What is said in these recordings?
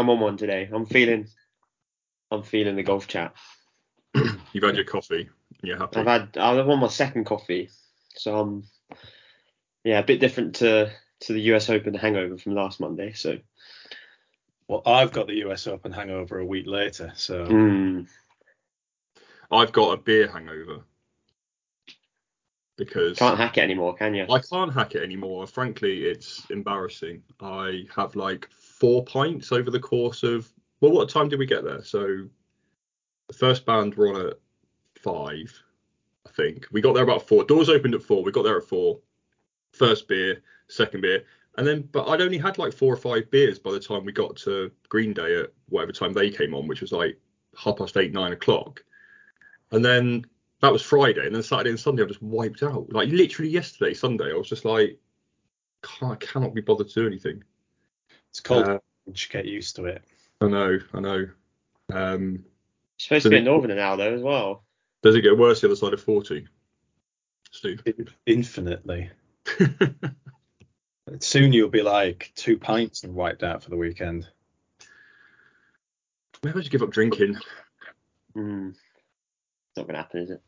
I'm on one today. I'm feeling, I'm feeling the golf chat. You've had your coffee. You're happy. I've had, I've on my second coffee, so I'm, yeah, a bit different to to the US Open hangover from last Monday. So, Well, I've got the US Open hangover a week later, so mm, I've got a beer hangover because can't hack it anymore, can you? I can't hack it anymore. Frankly, it's embarrassing. I have like four pints over the course of. Well, what time did we get there? So the first band were on at five, I think. We got there about four. Doors opened at four. We got there at four. First beer, second beer, and then but I'd only had like four or five beers by the time we got to Green Day at whatever time they came on, which was like half past eight, nine o'clock. And then that was Friday, and then Saturday and Sunday I just wiped out. Like literally yesterday, Sunday, I was just like, I cannot be bothered to do anything. It's cold. Uh, Just get used to it. I know, I know. Um, It's supposed so to be the- a northerner now though as well. does it get worse the other side of forty, Steve? Infinitely. Soon you'll be like two pints and wiped out for the weekend. Maybe I should give up drinking. Mm. It's not gonna happen, is it?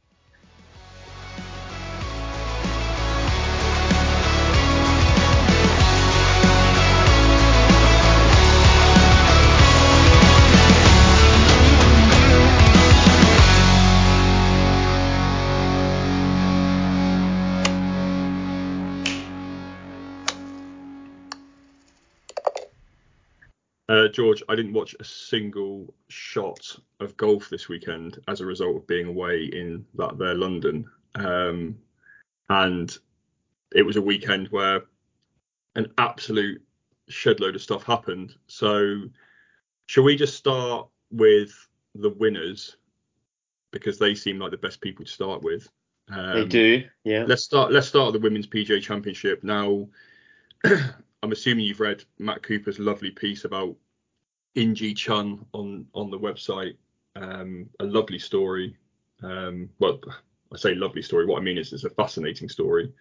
Uh, George, I didn't watch a single shot of golf this weekend as a result of being away in that there London. Um, and it was a weekend where an absolute shedload of stuff happened. So, shall we just start with the winners because they seem like the best people to start with? Um, they do, yeah. Let's start. Let's start with the women's PGA Championship now. I'm assuming you've read Matt Cooper's lovely piece about In Gee Chun on on the website. Um, a lovely story. Um, well, I say lovely story. What I mean is it's a fascinating story.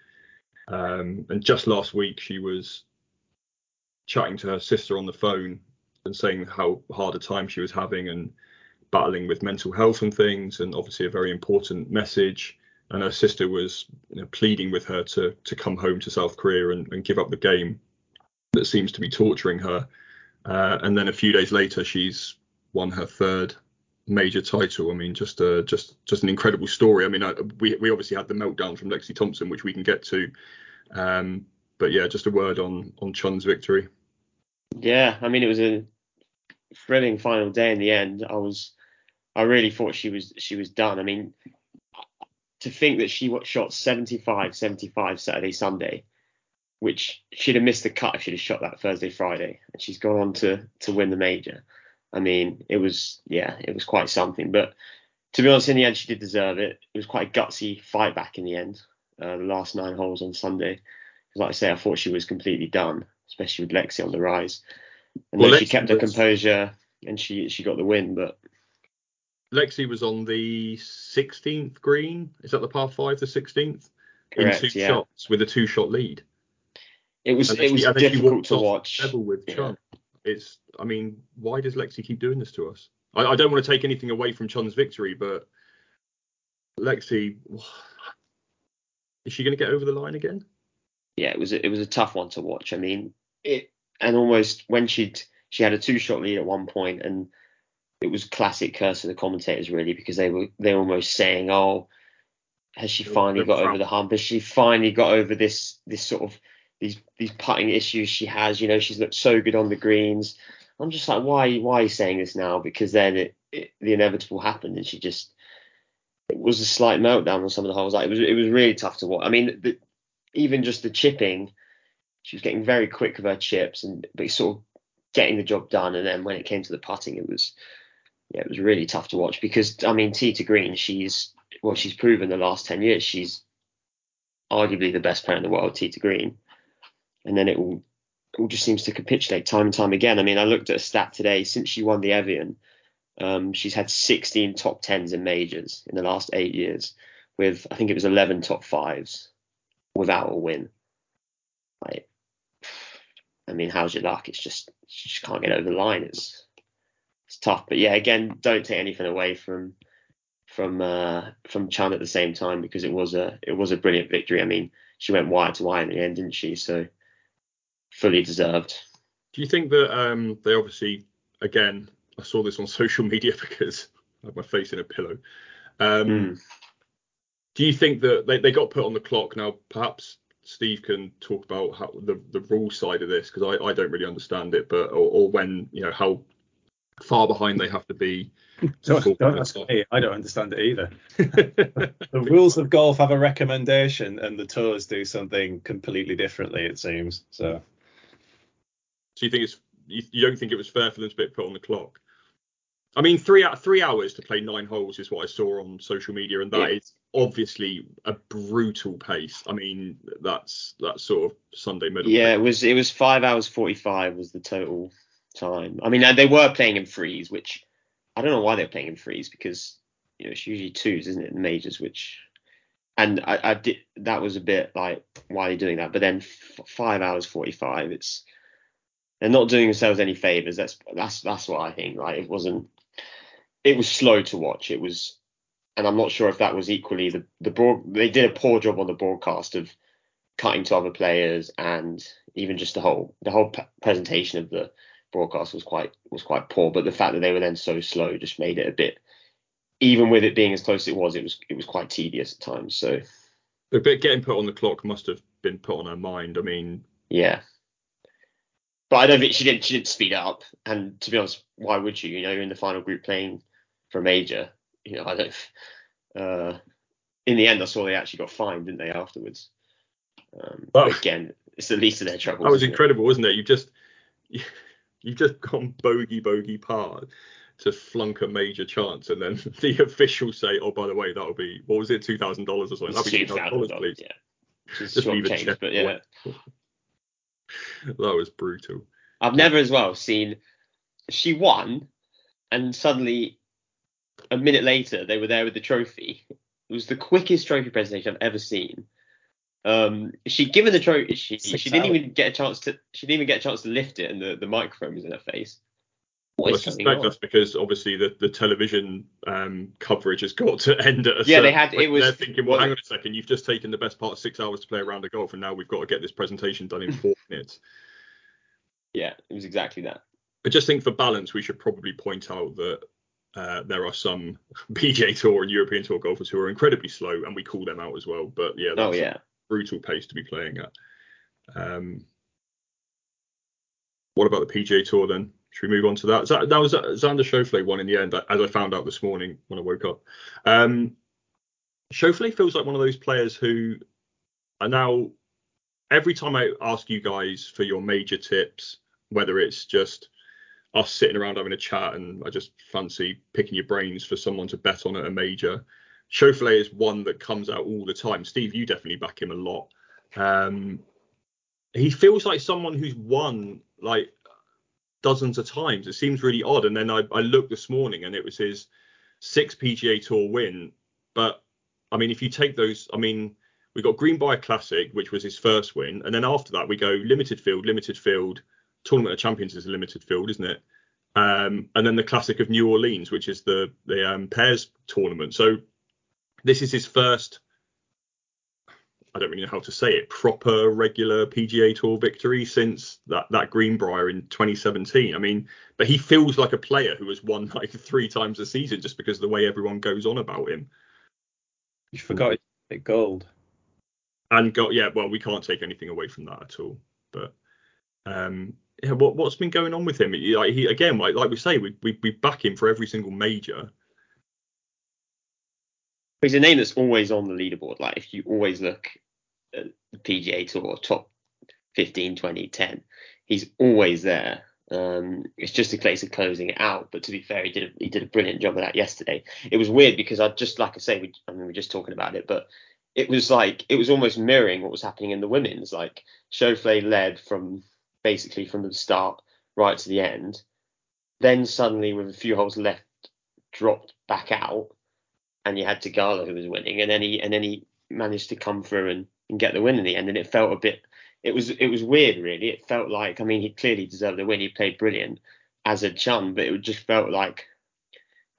Um, and just last week she was chatting to her sister on the phone and saying how hard a time she was having and battling with mental health and things, and obviously a very important message. And her sister was you know, pleading with her to to come home to South Korea and, and give up the game that seems to be torturing her. Uh, and then a few days later, she's won her third major title. I mean, just a just just an incredible story. I mean, I, we we obviously had the meltdown from Lexi Thompson, which we can get to. Um, but yeah, just a word on on Chun's victory. Yeah, I mean it was a thrilling final day in the end. I was I really thought she was she was done. I mean to think that she shot 75 75 Saturday Sunday which she'd have missed the cut if she'd have shot that Thursday Friday and she's gone on to to win the major. I mean it was yeah, it was quite something but to be honest in the end she did deserve it. It was quite a gutsy fight back in the end. Uh, the last nine holes on Sunday. 'Cause Like I say, I thought she was completely done, especially with Lexi on the rise. And Well, then she Lexi kept her composure and she she got the win. But Lexi was on the 16th green. Is that the par five, the 16th? correct, in two yeah, shots with a two shot lead. It was it was she- and then she difficult to watch. With Yeah. Chun. It's, I mean, why does Lexi keep doing this to us? I, I don't want to take anything away from Chun's victory, but Lexi, is she going to get over the line again? Yeah, it was a, it was a tough one to watch. I mean, it and almost when she'd she had a two shot lead at one point and it was classic curse of the commentators really because they were they were almost saying, oh, has she finally got over the hump? Has she finally got over this this sort of these these putting issues she has? You know, she's looked so good on the greens. I'm just like, why why are you saying this now? Because then it, it the inevitable happened and she just it was a slight meltdown on some of the holes. Like it was it was really tough to watch. I mean, the, even just the chipping, she was getting very quick with her chips and but sort of getting the job done. And then when it came to the putting, it was yeah, it was really tough to watch because I mean, to Green, she's well, she's proven the last ten years she's arguably the best player in the world, to Green, and then it all all just seems to capitulate time and time again. I mean, I looked at a stat today since she won the Evian. Um, she's had 16 top tens in majors in the last eight years, with I think it was 11 top fives without a win. Like, I mean, how's your luck? It's just you just can't get over the line. It's it's tough. But yeah, again, don't take anything away from from uh, from Chun at the same time because it was a it was a brilliant victory. I mean, she went wire to wire in the end, didn't she? So fully deserved. Do you think that um, they obviously again? I saw this on social media because I have my face in a pillow. Um, Mm. Do you think that they, they got put on the clock now? Perhaps Steve can talk about how the the rule side of this because I, I don't really understand it, but or, or when you know how far behind they have to be. Don't, don't ask stuff. me. I don't understand it either. The rules of golf have a recommendation, and the tours do something completely differently. It seems so. So you think it's you, you don't think it was fair for them to be put on the clock? I mean, three out three hours to play nine holes is what I saw on social media, and that is Yeah. obviously a brutal pace. I mean, that's that sort of Sunday middle. Yeah, pace. it was it was five hours forty five was the total time. I mean, they were playing in threes, which I don't know why they're playing in threes because you know it's usually twos, isn't it, in majors? Which and I, I did that was a bit like why are you doing that? But then f- five hours forty five, it's they're not doing themselves any favors. That's that's that's what I think. Like it wasn't. It was slow to watch. It was, and I'm not sure if that was equally the the broad. They did a poor job on the broadcast of cutting to other players and even just the whole the whole p- presentation of the broadcast was quite was quite poor. But the fact that they were then so slow just made it a bit. Even with it being as close as it was, it was it was quite tedious at times. So But getting put on the clock must have been put on her mind. I mean, yeah. But I don't think she didn't she didn't speed up. And to be honest, why would you? You know, you're in the final group playing for a major. You know, I don't. Uh, in the end, I saw they actually got fined, didn't they, afterwards? Um, but again, it's the least of their troubles. that was it? incredible, wasn't it? You just you've just gone bogey bogey par to flunk a major chance, and then the officials say, "Oh, by the way, that'll be what was it, two thousand dollars or something? That'll be two thousand dollars, please." yeah. Just short leave a change, check but yeah. away. That was brutal. I've never as well seen she won and suddenly a minute later they were there with the trophy. It was the quickest trophy presentation I've ever seen. Um, she given the trophy, she she didn't even get a chance to she didn't even get a chance to lift it, and the, the microphone was in her face. Well, I suspect that's because obviously the, the television um, coverage has got to end at a Yeah, they had- it was- They're thinking, well, hang on a second, you've just taken the best part of six hours to play around a round of golf, and now we've got to get this presentation done in four minutes. Yeah, it was exactly that. I just think for balance, we should probably point out that uh, there are some PGA Tour and European Tour golfers who are incredibly slow, and we call them out as well. But yeah, that's Oh a yeah, brutal pace to be playing at. Um, what about the PGA Tour then? Should we move on to that? That, that was Xander Schauffele one in the end, as I found out this morning when I woke up. Um, feels like one of those players who are now. Every time I ask you guys for your major tips, whether it's just us sitting around having a chat and I just fancy picking your brains for someone to bet on at a major, Schauffele is one that comes out all the time. Steve, you definitely back him a lot. Um, he feels like someone who's won like dozens of times. It seems really odd. And then I, I looked this morning and it was his six PGA Tour win. But I mean, if you take those, I mean, we got Green Greenbrier Classic, which was his first win, and then after that we go limited field, limited field. Tournament of Champions is a limited field, isn't it? Um, and then the Classic of New Orleans, which is the the um, pairs tournament. So this is his first. I don't really know how to say it. Proper regular PGA Tour victory since that that Greenbrier in 2017. I mean, but he feels like a player who has won like three times a season just because of the way everyone goes on about him. You forgot it gold. and got yeah well we can't take anything away from that at all but um yeah what what's been going on with him He- like he again like like we say we, we we back him for every single major he's a name that's always on the leaderboard. Like if you always look the PGA Tour top 15, 20, 10, he's always there. Um, it's just a case of closing it out. But to be fair, he did a, he did a brilliant job of that yesterday. It was weird because I just like I say, we, I mean, we're just talking about it, but it was like it was almost mirroring what was happening in the women's. Like Schauffele led from basically from the start right to the end. Then suddenly, with a few holes left, dropped back out, and you had Theegala who was winning, and then he and then he managed to come through and, and get the win in the end. And it felt a bit it was it was weird really. It felt like I mean he clearly deserved the win. He played brilliant as a Chun, but it just felt like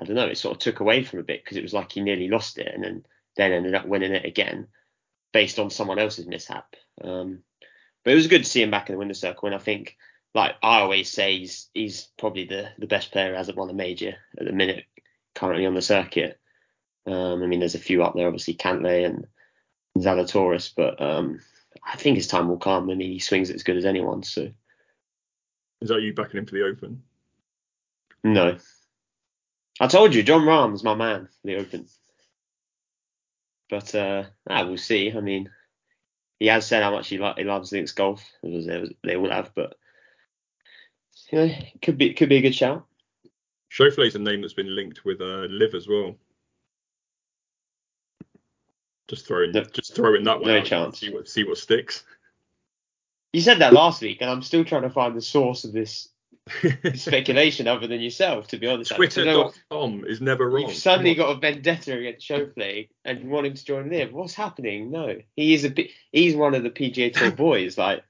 I don't know. It sort of took away from a bit because it was like he nearly lost it and then then ended up winning it again based on someone else's mishap. Um, but it was good to see him back in the winner circle, and I think like I always say he's he's probably the the best player who hasn't won a major at the minute currently on the circuit. Um, I mean, there's a few up there, obviously Cantlay and Zalatoris, but um, I think his time will come. Mean, he swings it as good as anyone. So is that you backing him for the Open? No, I told you, Jon Rahm's my man for the Open. But uh, ah, we'll see. I mean, he has said how much he, lo- he loves links golf, as they all have. But you know, could be could be a good shout. Schauffele's a name that's been linked with uh, LIV as well. Just throwing, no, just throwing that one. No chance. See what see what sticks. You said that last week, and I'm still trying to find the source of this speculation other than yourself, to be honest. Twitter.com is never wrong. You've suddenly got a vendetta against Schauffele and you want him to join LIV. What's happening? No, he is a he's one of the PGA Tour boys. Like,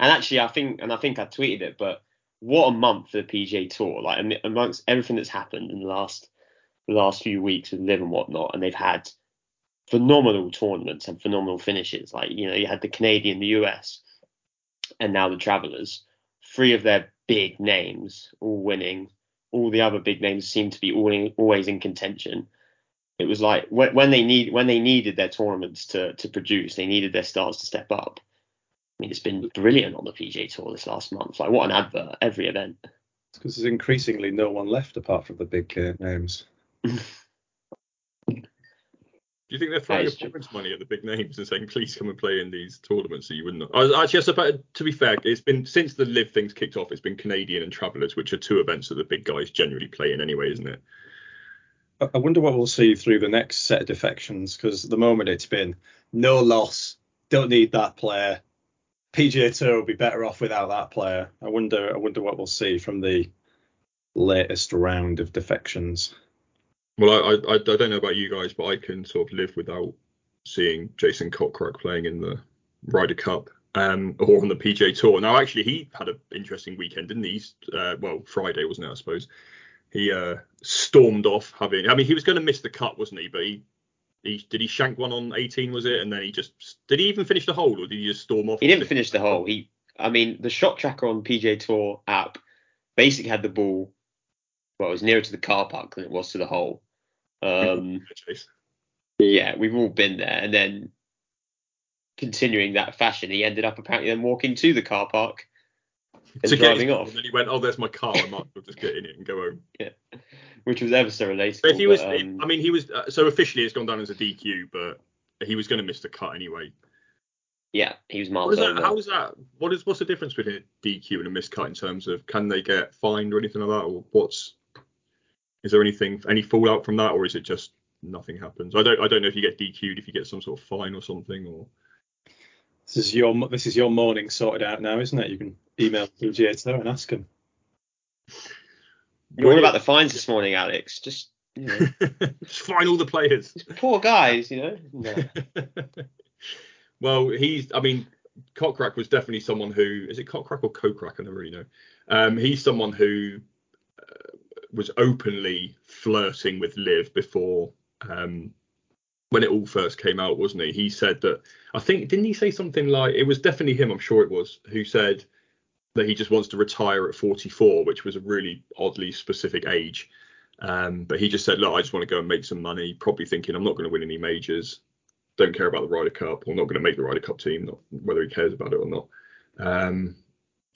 and actually, I think, and I think I tweeted it, but what a month for the PGA Tour. Like amongst everything that's happened in the last the last few weeks with LIV and whatnot, and they've had phenomenal tournaments and phenomenal finishes. Like you know, you had the Canadian, the US, and now the Travelers. Three of their big names all winning. All the other big names seem to be all in, always in contention. It was like when, when they need when they needed their tournaments to to produce, they needed their stars to step up. I mean, it's been brilliant on the PGA Tour this last month. Like, what an advert every event. Because there's increasingly no one left apart from the big uh, names. Do you think they're throwing appointments money at the big names and saying, please come and play in these tournaments so you wouldn't? I actually, I suppose, to be fair, it's been since the LIV things kicked off, it's been Canadian and Travellers, which are two events that the big guys generally play in anyway, isn't it? I wonder what we'll see through the next set of defections because at the moment it's been no loss, don't need that player. PGA Tour will be better off without that player. I wonder, I wonder what we'll see from the latest round of defections. Well, I, I, I don't know about you guys, but I can sort of live without seeing Jason Kokrak playing in the Ryder Cup um, or on the PGA Tour. Now, actually, he had an interesting weekend, didn't he? Uh, well, Friday wasn't it? I suppose he uh, stormed off having. I mean, he was going to miss the cut, wasn't he? But he, he did he shank one on 18, was it? And then he just did he even finish the hole, or did he just storm off? He didn't finish the hole. He, I mean, the shot tracker on PGA Tour app basically had the ball. Well, it was nearer to the car park than it was to the hole. Um, yeah, we've all been there. And then continuing that fashion, he ended up apparently then walking to the car park and to driving off. And then he went, "Oh, there's my car. I might as well just get in it and go home." Yeah, which was ever so relatable. But if he was, but, um, I mean, he was. Uh, so officially, it's gone down as a DQ, but he was going to miss the cut anyway. Yeah, he was miles over. How is that? What is what's the difference between a DQ and a miscut in terms of can they get fined or anything like that, or what's is there anything, any fallout from that, or is it just nothing happens? I don't, I don't know if you get DQ'd if you get some sort of fine or something, or. This is your this is your morning sorted out now, isn't it? You can email PGA Tour and ask them. You're all about the fines this morning, Alex. Just you know. just fine all the players. Poor guys, you know. No. well, he's. I mean, Kokrak was definitely someone who is it Kokrak or Kokrak? I don't really know. Um, he's someone who was openly flirting with LIV before um, when it all first came out, wasn't he? He said that I think didn't he say something like it was definitely him, I'm sure it was, who said that he just wants to retire at 44, which was a really oddly specific age. Um, but he just said, look, I just want to go and make some money, probably thinking I'm not going to win any majors, don't care about the Ryder Cup, or not going to make the Ryder Cup team, not whether he cares about it or not. Um,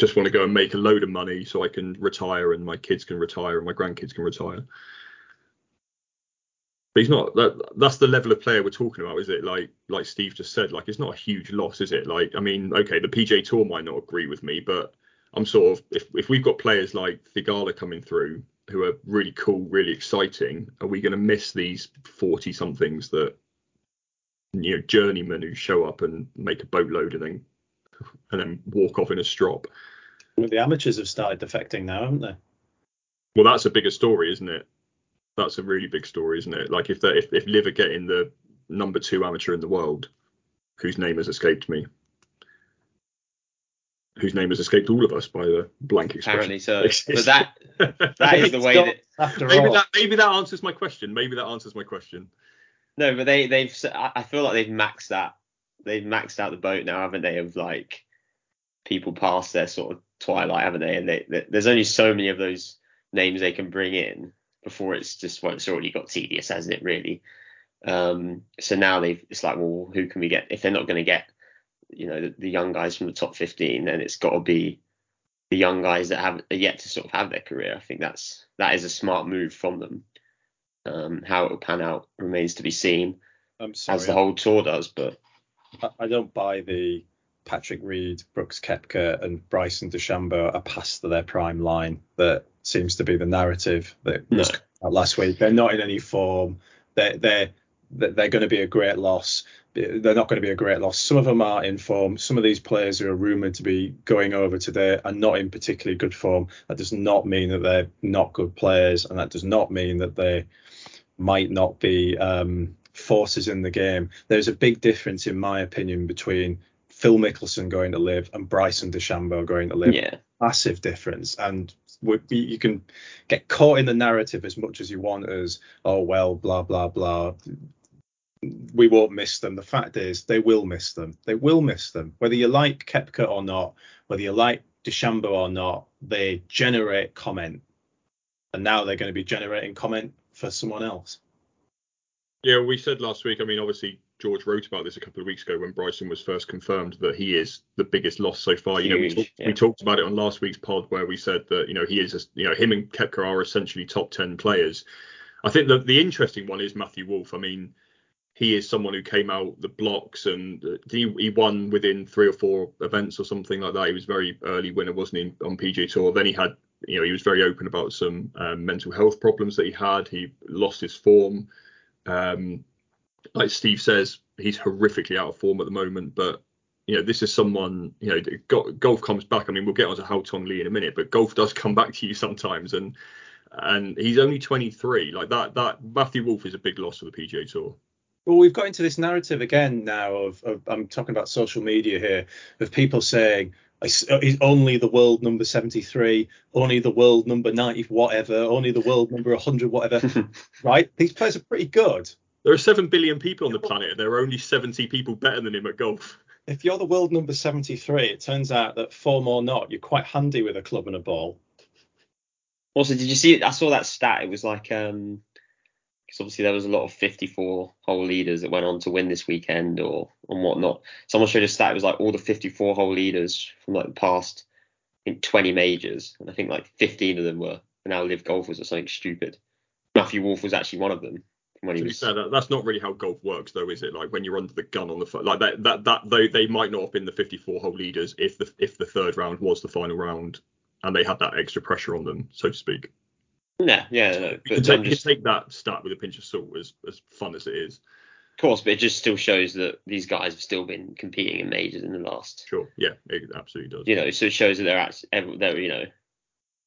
just want to go and make a load of money so I can retire and my kids can retire and my grandkids can retire. But he's not that that's the level of player we're talking about, is it? Like like Steve just said, like it's not a huge loss, is it? Like I mean, okay, the PGA Tour might not agree with me, but I'm sort of if if we've got players like Theegala coming through who are really cool, really exciting, are we going to miss these 40 somethings that you know journeymen who show up and make a boatload and then and then walk off in a strop? The amateurs have started defecting now, haven't they? Well, that's a bigger story, isn't it? That's a really big story, isn't it? Like if they, if if LIV are getting the number two amateur in the world, whose name has escaped me, whose name has escaped all of us by the blank expression. Apparently so. But that that is the way that After maybe all, that maybe that answers my question. Maybe that answers my question. no, but they they've I feel like they've maxed that they've maxed out the boat now, haven't they? Of like people past their sort of twilight, haven't they? And they, they, there's only so many of those names they can bring in before it's just well, it's already got tedious, hasn't it? Really. Um, so now they've it's like, well, who can we get if they're not going to get you know the, the young guys from the top 15? Then it's got to be the young guys that have are yet to sort of have their career. I think that's that is a smart move from them. Um, how it will pan out remains to be seen, I'm sorry, as the whole tour does. But I, I don't buy the Patrick Reed, Brooks Koepka, and Bryson DeChambeau are past their prime line. That seems to be the narrative that No. was last week. They're not in any form. They're they're they're they're going to be a great loss. They're not going to be a great loss. Some of them are in form. Some of these players who are rumored to be going over today are not in particularly good form. That does not mean that they're not good players, and that does not mean that they might not be um, forces in the game. There's a big difference, in my opinion, between Phil Mickelson going to LIV and Bryson DeChambeau going to LIV. yeah, Massive difference, and we, you can get caught in the narrative as much as you want as oh well, blah blah blah. We won't miss them. The fact is, they will miss them. They will miss them, whether you like Koepka or not, whether you like DeChambeau or not. They generate comment, and now they're going to be generating comment for someone else. Yeah, we said last week. I mean, obviously George wrote about this a couple of weeks ago when Bryson was first confirmed that he is the biggest loss so far. You know, we, Huge, talked, yeah. we talked about it on last week's pod where we said that you know he is, a, you know, him and Koepka are essentially top ten players. I think the the interesting one is Matthew Wolff. I mean, he is someone who came out the blocks and uh, he, he won within three or four events or something like that. He was very early winner, wasn't he, on PGA Tour? Then he had, you know, he was very open about some um, mental health problems that he had. He lost his form. Um, like Steve says, he's horrifically out of form at the moment, but you know, this is someone, you know, go- golf comes back. I mean, we'll get onto Haotong Li in a minute, but golf does come back to you sometimes, and and he's only 23. Like that, that Matthew Wolff is a big loss for the PGA Tour. Well, we've got into this narrative again now of, of I'm talking about social media here of people saying "It's- uh, he's only the world number 73, only the world number 90 whatever, only the world number 100 whatever. right? These players are pretty good. There are seven billion people on the planet, and there are only 70 people better than him at golf. If you're the world number 73, it turns out that form or not, you're quite handy with a club and a ball. Also, did you see? I saw that stat. It was like, um, because obviously there was a lot of 54 hole leaders that went on to win this weekend or and whatnot. Someone showed a stat. It was like all the 54 hole leaders from like the past, I think 20 majors, and I think like 15 of them were now LIV golfers or something stupid. Matthew Wolff was actually one of them when he To be fair, that, that's not really how golf works, though, is it? Like when you're under the gun on the like that that that they they might not have been the 54 hole leaders if the if the third round was the final round and they had that extra pressure on them, so to speak. Yeah, yeah, no, You can take, I'm you just, can take that stat with a pinch of salt, as as fun as it is. of course, but it just still shows that these guys have still been competing in majors in the last Sure, yeah, it absolutely does. you know, so it shows that they're actually, they're, you know,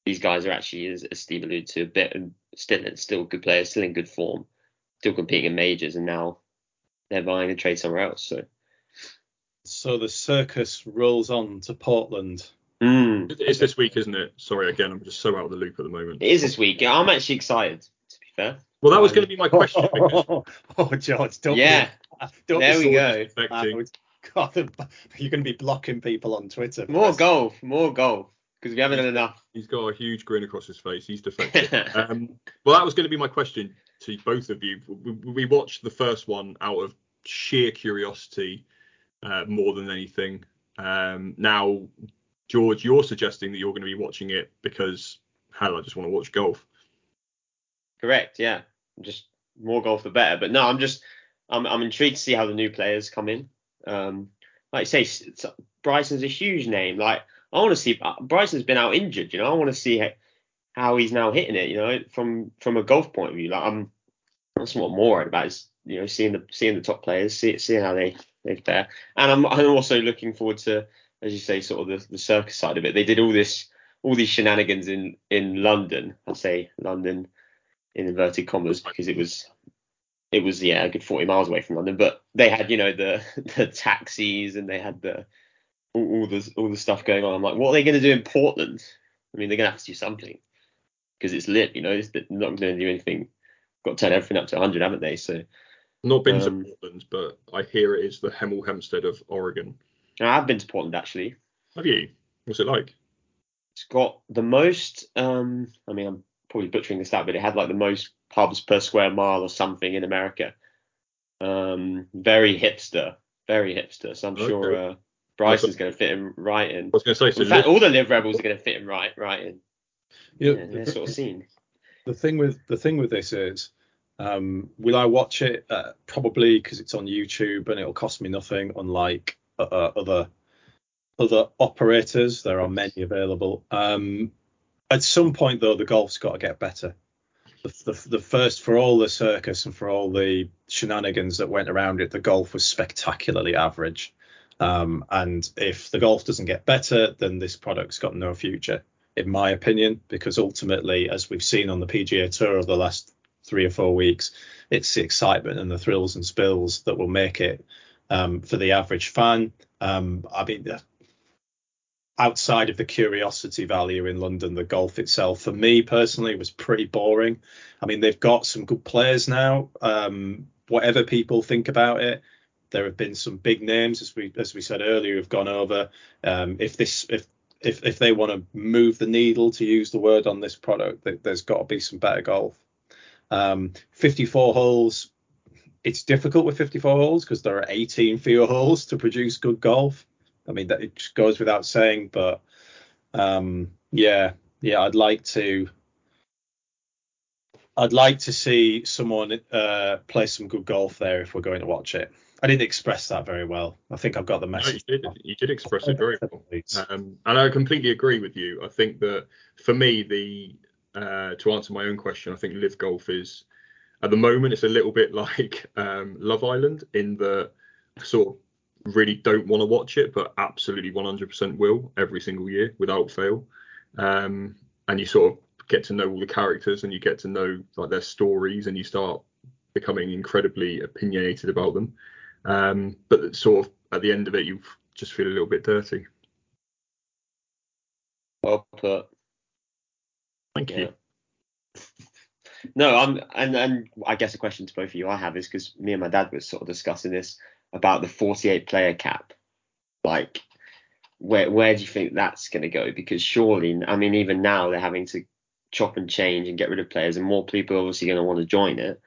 these guys are actually, as, as Steve alluded to, a bit and still still good players, still in good form, still competing in majors, and now they're buying a trade somewhere else. So, So the circus rolls on to Portland. mm, It's this week, isn't it? Sorry, again, I'm just so out of the loop at the moment. it is this week. Yeah, I'm actually excited. To be fair. Well, that was going to be my question. Because oh, George, don't Yeah, be, don't there be we go. affecting. God, you're going to be blocking people on Twitter. More golf, more golf, because we haven't had enough. He's got a huge grin across his face. He's defective. um, well, that was going to be my question to both of you. We, we watched the first one out of sheer curiosity uh, more than anything. Um, now, George, you're suggesting that you're going to be watching it because, hell, I just want to watch golf. Correct. Yeah, just more golf the better. But no, I'm just I'm I'm intrigued to see how the new players come in. Um, like say, Bryson's a huge name. Like I want to see uh, Bryson's been out injured. You know, I want to see how he's now hitting it. You know, from from a golf point of view. Like I'm I'm more worried about is you know seeing the seeing the top players, see, seeing how they they fare. And I'm I'm also looking forward to, as you say, sort of the, the circus side of it. They did all this all these shenanigans in in London. I say London in inverted commas because it was it was yeah a good 40 miles away from London but they had you know the the taxis and they had the all, all the all the stuff going on. I'm like, what are they going to do in Portland? I mean, they're going to have to do something because it's lit. You know, it's they're not going to do anything. Got to turn everything up to 100, haven't they? So Not been Um, to Portland, but I hear it is the Hemel Hempstead of Oregon. I've been to Portland actually. Have you? What's it like? It's got the most. Um, I mean, I'm probably butchering this out, but it had like the most pubs per square mile or something in America. Um, very hipster, very hipster. So I'm Okay. sure uh, Bryson's going to fit him right in. I was going to say, so In fact, all the LIV Rebels are going to fit him right, right in. Yeah, know, sort of scene. The thing with the thing with this is, um, will I watch it? Uh, probably because it's on YouTube and it'll cost me nothing. Unlike uh, uh, other other operators, there are many available. Um, at some point though, the golf's got to get better. The, the, the first for all the circus and for all the shenanigans that went around it, the golf was spectacularly average. Um, and if the golf doesn't get better, then this product's got no future, in my opinion, because ultimately, as we've seen on the PGA Tour over the last three or four weeks, it's the excitement and the thrills and spills that will make it um, for the average fan. Um, I mean, outside of the curiosity value in London, the golf itself, for me personally, was pretty boring. I mean, they've got some good players now. Um, whatever people think about it, there have been some big names, as we as we said earlier, who've gone over. Um, if this if if if they want to move the needle, to use the word on this product, th- there's got to be some better golf. Um, 54 holes. It's difficult with 54 holes because there are 18 fewer holes to produce good golf. I mean, that it just goes without saying, but um, yeah, yeah, I'd like to. I'd like to see someone uh, play some good golf there if we're going to watch it. I didn't express that very well. I think I've got the message. No, you did. You did express it very well. Um, and I completely agree with you. I think that for me, the uh, to answer my own question, I think LIV golf is at the moment it's a little bit like um, Love Island in the sort of really don't want to watch it, but absolutely 100% will every single year without fail. Um, and you sort of get to know all the characters and you get to know like their stories and you start becoming incredibly opinionated about them. Um, but sort of at the end of it, you just feel a little bit dirty. Well put. Thank Yeah. you. No, I'm, and and I guess a question to both of you I have is because me and my dad were sort of discussing this about the 48 player cap. Like, where where do you think that's going to go? Because surely, I mean, even now they're having to chop and change and get rid of players, and more people are obviously going to want to join it.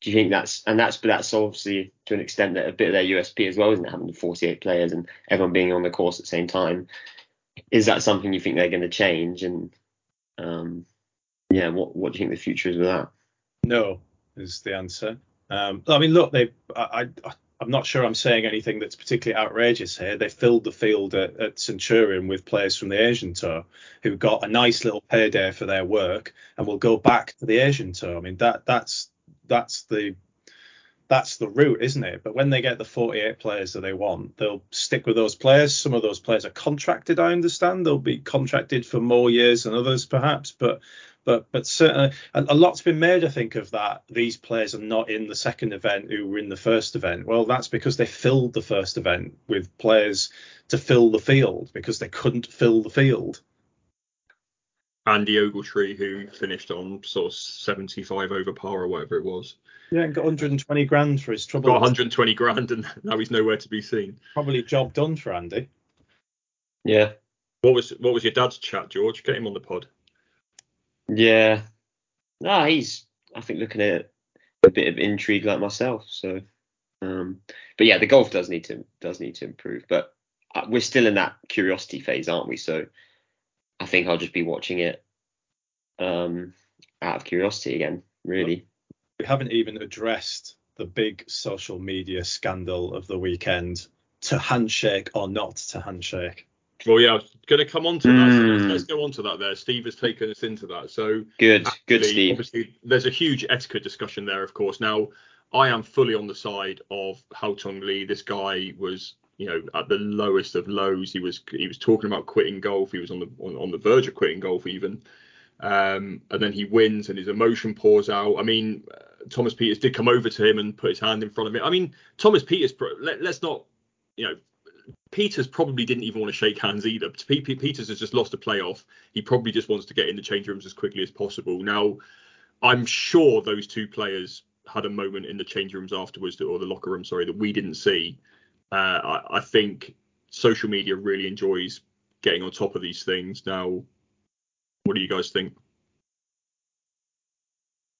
Do you think that's and that's but that's obviously to an extent that a bit of their USP as well, isn't it? Having the 48 players and everyone being on the course at the same time. Is that something you think they're going to change? And um, yeah, what what do you think the future is with that? No, is the answer. Um, I mean, look, they. I, I, I'm not sure I'm saying anything that's particularly outrageous here. They filled the field at, at Centurion with players from the Asian Tour who got a nice little payday for their work and will go back to the Asian Tour. I mean, that that's that's the that's the route, isn't it? But when they get the 48 players that they want, they'll stick with those players. Some of those players are contracted, I understand. They'll be contracted for more years than others, perhaps. But but but certainly a, a lot's been made, I think, of that. These players are not in the second event who were in the first event. Well, that's because they filled the first event with players to fill the field because they couldn't fill the field. Andy Ogletree, who finished on sort of 75 over par or whatever it was, Yeah, and got 120 grand for his trouble. got 120 grand, and now he's nowhere to be seen. Probably job done for Andy. Yeah, What was what was your dad's chat, George? Get him on the pod. yeah. No, he's I think looking at a bit of intrigue like myself. So, um, but yeah, the golf does need to does need to improve. But uh, we're still in that curiosity phase, aren't we? So, I think I'll just be watching it um, out of curiosity again. Really. we haven't even addressed the big social media scandal of the weekend to handshake or not to handshake. Well, yeah, I was going to come on to that. So let's, Mm. let's go on to that there. Steve has taken us into that. So, Good, good, Steve. Obviously, there's a huge etiquette discussion there, of course. Now, I am fully on the side of Haotong Li. This guy was, you know, at the lowest of lows. He was he was talking about quitting golf. He was on the on, on the verge of quitting golf even. Um, and then he wins, and his emotion pours out. I mean, uh, Thomas Pieters did come over to him and put his hand in front of him. I mean, Thomas Pieters. Let, let's not, you know, Pieters probably didn't even want to shake hands either. Pieters has just lost a playoff. He probably just wants to get in the change rooms as quickly as possible. Now, I'm sure those two players had a moment in the change rooms afterwards, or the locker room, sorry, that we didn't see. Uh, I, I think social media really enjoys getting on top of these things. Now, what do you guys think?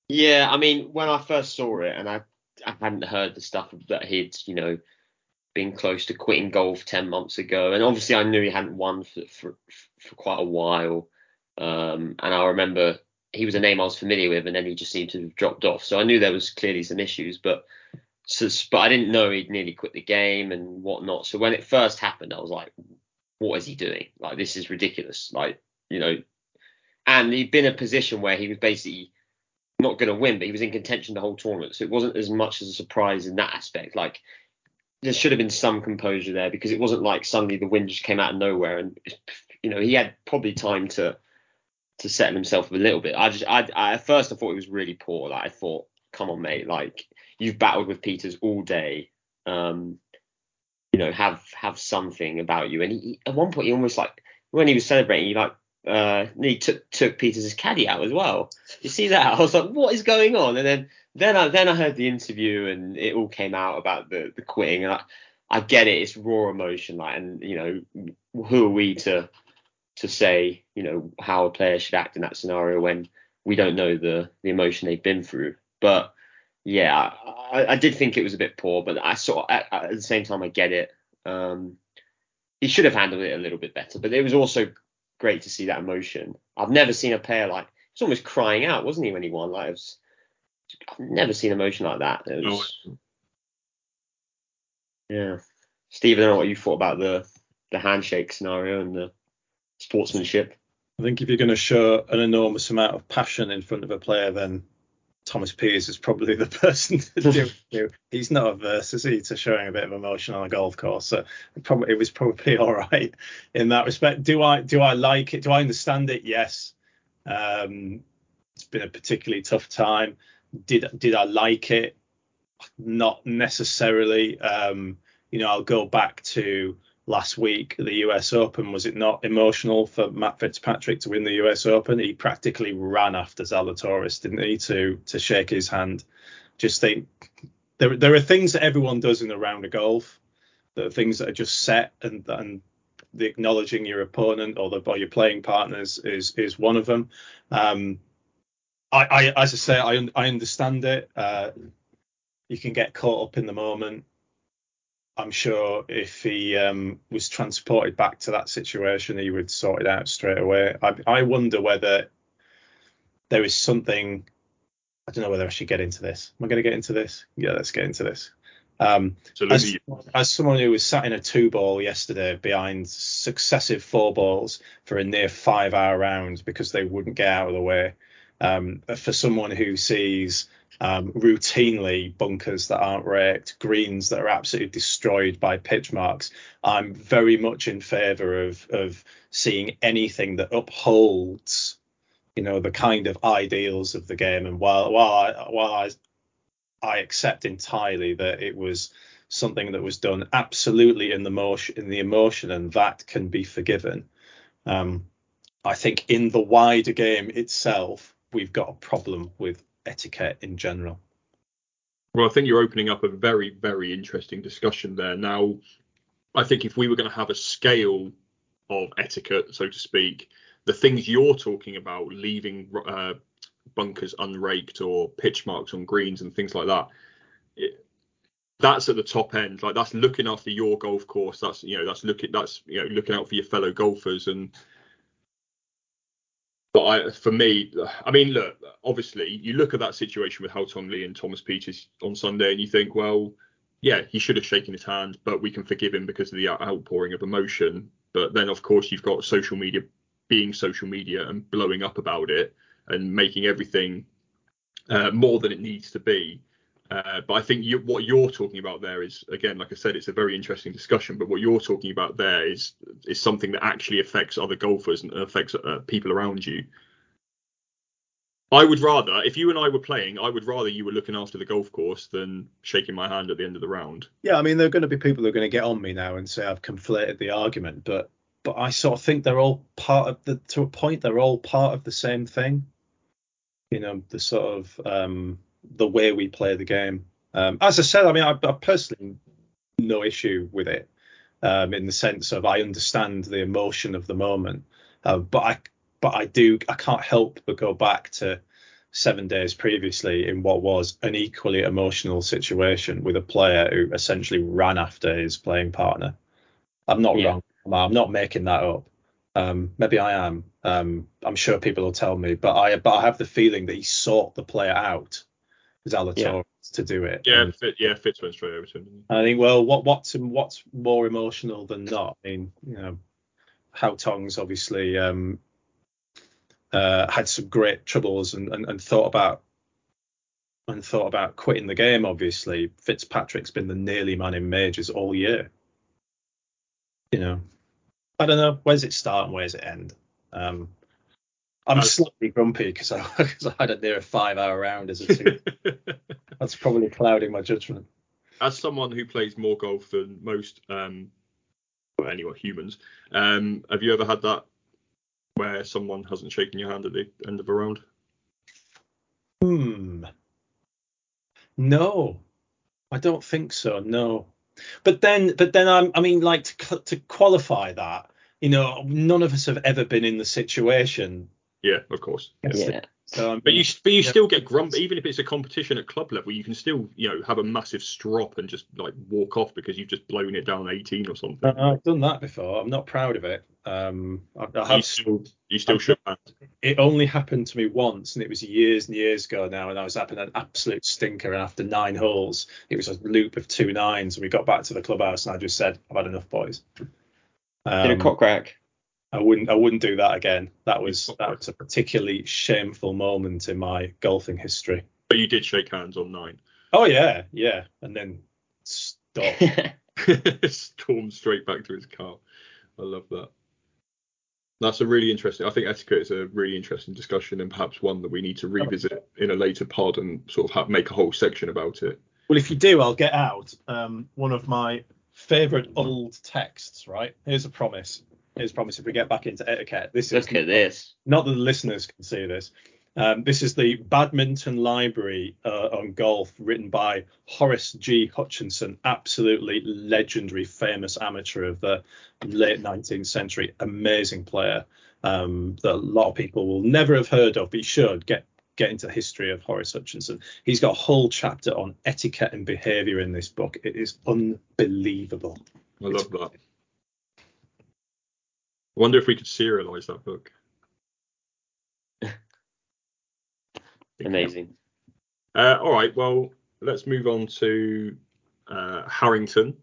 Yeah, I mean, when I first saw it, and I I hadn't heard the stuff that he'd you know been close to quitting golf ten months ago, and obviously I knew he hadn't won for for, for quite a while. Um, and I remember he was a name I was familiar with, and then he just seemed to have dropped off. So I knew there was clearly some issues, but so, but I didn't know he'd nearly quit the game and whatnot. So when it first happened, I was like, what is he doing? Like this is ridiculous. Like you know, and he'd been in a position where he was basically not going to win, but he was in contention the whole tournament. So it wasn't as much as a surprise in that aspect. Like there should have been some composure there because it wasn't like suddenly the wind just came out of nowhere and you know he had probably time to to settle himself a little bit. I just I, I at first I thought he was really poor. Like I thought, come on mate, like you've battled with Pieters all day. Um, you know, have have something about you. And he, at one point he almost like when he was celebrating, he like uh, he took took Pieters' caddy out as well. You see that? I was like, what is going on? And then then I then I heard the interview and it all came out about the the quitting and I I get it. It's raw emotion, like, and you know, who are we to to say, you know, how a player should act in that scenario when we don't know the the emotion they've been through. But yeah, I, I did think it was a bit poor, but I sort of, at, at the same time I get it. Um, he should have handled it a little bit better, but it was also great to see that emotion. I've never seen a player like he's almost crying out, wasn't he, when he won? Like was, I've never seen emotion like that. It was. Yeah, Steve, I don't know what you thought about the the handshake scenario and the sportsmanship. I think if you're going to show an enormous amount of passion in front of a player, then Thomas Pieters is probably the person to do it. He's not averse, is he, to showing a bit of emotion on a golf course. So it probably it was probably all right in that respect. Do I do I like it? Do I understand it? Yes. Um, it's been a particularly tough time. Did did I like it? Not necessarily. Um, you know, I'll go back to last week the US Open. Was it not emotional for Matt Fitzpatrick to win the US Open? He practically ran after Zalatoris, didn't he, to to shake his hand. Just think there there are things that everyone does in a round of golf. There are things that are just set and and the acknowledging your opponent or the or your playing partners is is one of them. Um, I, I as I say, I I understand it. Uh, you can get caught up in the moment. I'm sure if he um, was transported back to that situation, he would sort it out straight away. I, I wonder whether there is something. I don't know whether I should get into this. Am I going to get into this? Yeah, let's get into this. Um, as, as, someone who was sat in a two ball yesterday behind successive four balls for a near five hour round because they wouldn't get out of the way, um, for someone who sees um, routinely bunkers that aren't raked, greens that are absolutely destroyed by pitch marks. I'm very much in favour of of seeing anything that upholds, you know, the kind of ideals of the game. And while while I while I I accept entirely that it was something that was done absolutely in the motion in the emotion and that can be forgiven. Um, I think in the wider game itself, we've got a problem with etiquette in general. Well, I think you're opening up a very, very interesting discussion there. Now, I think if we were going to have a scale of etiquette, so to speak, the things you're talking about, leaving uh, bunkers unraked or pitch marks on greens and things like that, it, that's at the top end. Like that's looking after your golf course. That's you know that's looking that's you know looking out for your fellow golfers and but I, for me, I mean, look, obviously, you look at that situation with Haotong Li and Thomas Pieters on Sunday, and you think, well, yeah, he should have shaken his hand, but we can forgive him because of the outpouring of emotion. But then, of course, you've got social media being social media and blowing up about it and making everything uh, more than it needs to be. Uh, but I think you, what you're talking about there is, again, like I said, it's a very interesting discussion. But what you're talking about there is is something that actually affects other golfers and affects uh, people around you. I would rather, if you and I were playing, I would rather you were looking after the golf course than shaking my hand at the end of the round. Yeah, I mean, there are going to be people who are going to get on me now and say I've conflated the argument, but but I sort of think they're all part of the to a point. They're all part of the same thing. You know, the sort of um, the way we play the game. Um, as I said, I mean, I, I personally no issue with it um, in the sense of I understand the emotion of the moment, uh, but I but I do I can't help but go back to seven days previously in what was an equally emotional situation with a player who essentially ran after his playing partner. I'm not Yeah. wrong. I'm not making that up. Um, maybe I am. Um, I'm sure people will tell me, but I but I have the feeling that he sought the player out, Zalatoris, to do it. Yeah, And fit, yeah, Fitz went straight over to him. I think, well, what what's what's more emotional than not? I mean, you know, Haotong's obviously um, uh, had some great troubles and, and, and thought about and thought about quitting the game. Obviously, Fitzpatrick's been the nearly man in majors all year. You know, I don't know where's it start and where's it end. Um, I'm slightly grumpy because I, 'cause I had a near five hour round as a two. That's probably clouding my judgment. As someone who plays more golf than most, um, well, anyone humans, um, have you ever had that where someone hasn't shaken your hand at the end of a round? Hmm. No, I don't think so. No, but then, but then I'm, I mean, like to to qualify that, you know, none of us have ever been in the situation. Yeah, of course. Yeah. So I'm, But you, but you Yeah. still get grump, even if it's a competition at club level. You can still, you know, have a massive strop and just like walk off because you've just blown it down 18 or something. Uh, I've done that before. I'm not proud of it. Um, I, I you still, you still I'm- shook hands. It only happened to me once, and it was years and years ago now, and I was having an absolute stinker. And after nine holes, it was a loop of two nines, and we got back to the clubhouse, and I just said, "I've had enough, boys." Did Um, a cock crack. I wouldn't I wouldn't do that again. That was Fuck that was a particularly shameful moment in my golfing history. But you did shake hands on nine. Oh yeah, yeah, and then stop. Stormed straight back to his car. I love that. That's a really interesting. I think etiquette is a really interesting discussion and perhaps one that we need to revisit in a later pod and sort of have, make a whole section about it. well, if you do, I'll get out um, one of my favourite old texts. Right, here's a promise. Here's a promise. If we get back into etiquette, this is Look at this. not that the listeners can see this. Um, this is the Badminton Library uh, on golf, written by Horace G. Hutchinson, absolutely legendary, famous amateur of the late 19th century, amazing player um, that a lot of people will never have heard of, but you should get get into the history of Horace Hutchinson. He's got a whole chapter on etiquette and behaviour in this book. It is unbelievable. I love that. I wonder if we could serialize that book. Amazing. Uh, all right, well, let's move on to uh, Harrington,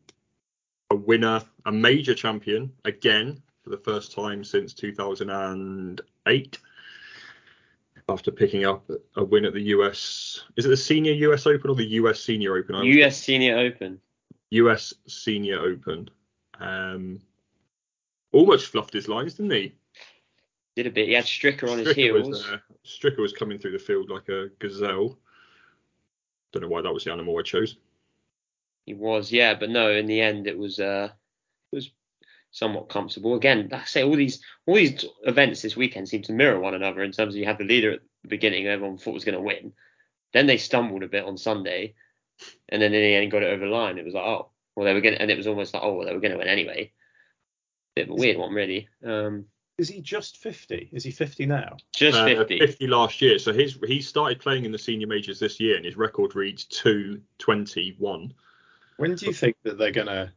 a winner, a major champion again for the first time since 2008. After picking up a win at the US, is it the Senior US Open or the US Senior Open? US Senior Open. US Senior Open. Um, almost fluffed his lines, didn't he? Did a bit. He had Stricker on his heels. was, uh, Stricker was coming through the field like a gazelle. Don't know why that was the animal I chose. He was, yeah, but no. In the end, it was uh, it was somewhat comfortable. Again, I say all these all these events this weekend seem to mirror one another in terms of you had the leader at the beginning, everyone thought was going to win. Then they stumbled a bit on Sunday, and then in the end got it over the line. It was like, oh, well, they were going, and it was almost like, oh, well, they were going to win anyway. Bit of a weird one, really. Um, Is he just 50? Is he 50 now? just Uh, 50. 50 last year. So his he started playing in the senior majors this year, and his record reads 221. When do you think that they're going to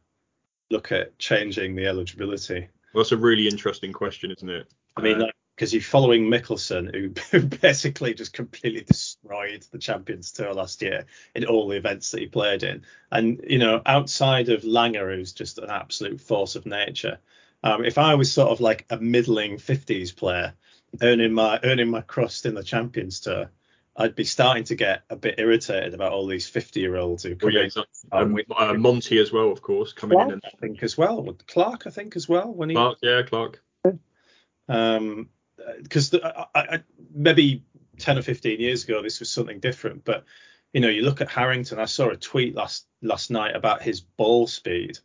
look at changing the eligibility? Well, that's a really interesting question, isn't it? I mean, Uh, because you're following Mickelson, who, who basically just completely destroyed the Champions Tour last year in all the events that he played in. And, you know, outside of Langer, who's just an absolute force of nature, um, if I was sort of like a middling 50s player earning my earning my crust in the Champions Tour, I'd be starting to get a bit irritated about all these 50 year olds who well, come yeah, exactly. um, with- uh, Monty as well, of course, coming in. Clarke, I think as well. Clarke, I think as well. When he Clarke, yeah, Clarke. um because I, I, maybe 10 or 15 years ago, this was something different. But you know, you look at Harrington. I saw a tweet last last night about his ball speed,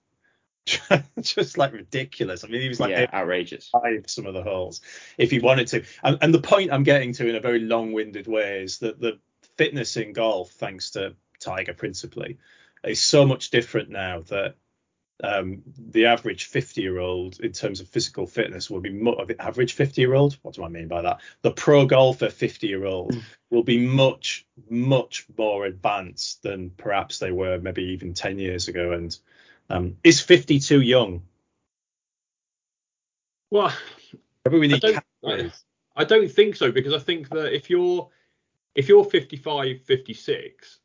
just like ridiculous. I mean, he was like yeah, outrageous. Some of the holes, if he wanted to. And, and the point I'm getting to in a very long-winded way is that the fitness in golf, thanks to Tiger principally, is so much different now that um, the average 50 year old in terms of physical fitness will be mu- the average 50 year old what do i mean by that the pro golfer 50 year old mm. will be much much more advanced than perhaps they were maybe even 10 years ago and um, is 50 too young well maybe we need I don't, I, I don't think so because i think that if you're if you're 55 56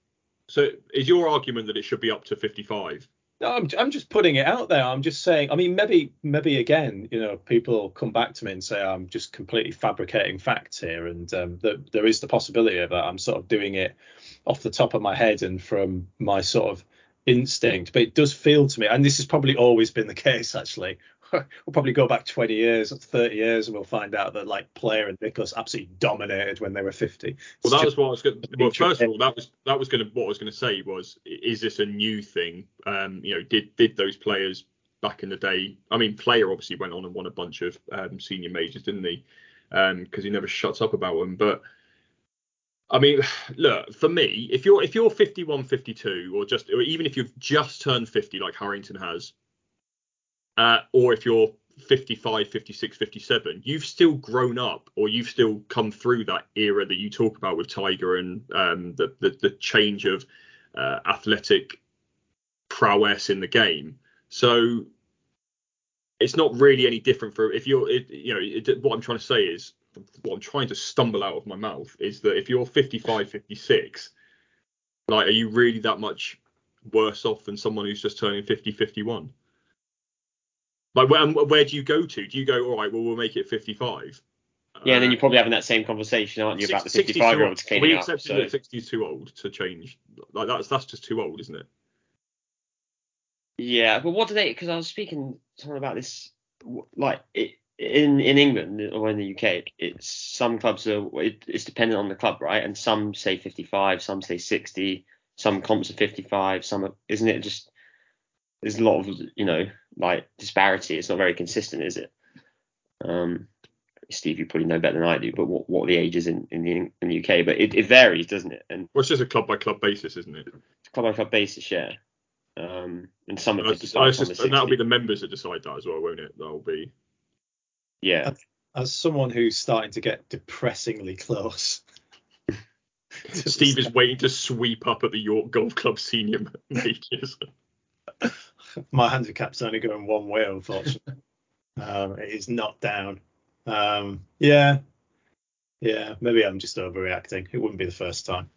so is your argument that it should be up to 55 no, I'm, I'm just putting it out there. I'm just saying. I mean, maybe maybe again, you know, people come back to me and say I'm just completely fabricating facts here, and um, that there is the possibility of that. I'm sort of doing it off the top of my head and from my sort of instinct, but it does feel to me, and this has probably always been the case actually, we'll probably go back 20 years, 30 years, and we'll find out that like Player and Nicklaus absolutely dominated when they were 50. Well, that was what I was going. Well, first of all, that was that was going to what I was going to say was, is this a new thing? Um, you know, did did those players back in the day? I mean, Player obviously went on and won a bunch of um, senior majors, didn't he? Because um, he never shuts up about them, but. I mean, look, for me, if you're if you're 51, 52, or just or even if you've just turned 50 like Harrington has, uh, or if you're 55, 56, 57, you've still grown up or you've still come through that era that you talk about with Tiger and um, the, the, the change of uh, athletic prowess in the game. So it's not really any different for if you're, it, you know, it, what I'm trying to say is what I'm trying to stumble out of my mouth is that if you're 55, 56, like, are you really that much worse off than someone who's just turning 50, 51? Like, where, where do you go to? Do you go, all right, well, we'll make it 55? Yeah, and then you're uh, probably having that same conversation, aren't you, about the 55 year olds cleaning we accepted up? So. that 60 is too old to change. Like that's that's just too old, isn't it? Yeah, but what do they? Because I was speaking to someone about this, like it, in in England or in the UK, it's some clubs are it, it's dependent on the club, right? And some say 55, some say 60, some comps are 55, some are, isn't it just there's a lot of you know like disparity. It's not very consistent, is it? Um, Steve, you probably know better than I do, but what, what are the ages in, in the in the UK? But it, it varies, doesn't it? And well, it's just a club by club basis, isn't it? Club by club basis, yeah. Um, and some of just, and that'll be the members that decide that as well, won't it? That'll be. Yeah. As, as someone who's starting to get depressingly close. Steve is waiting to sweep up at the York Golf Club senior majors. my handicap's only going one way, unfortunately. um, it is not down. Um, yeah, yeah. Maybe I'm just overreacting. It wouldn't be the first time.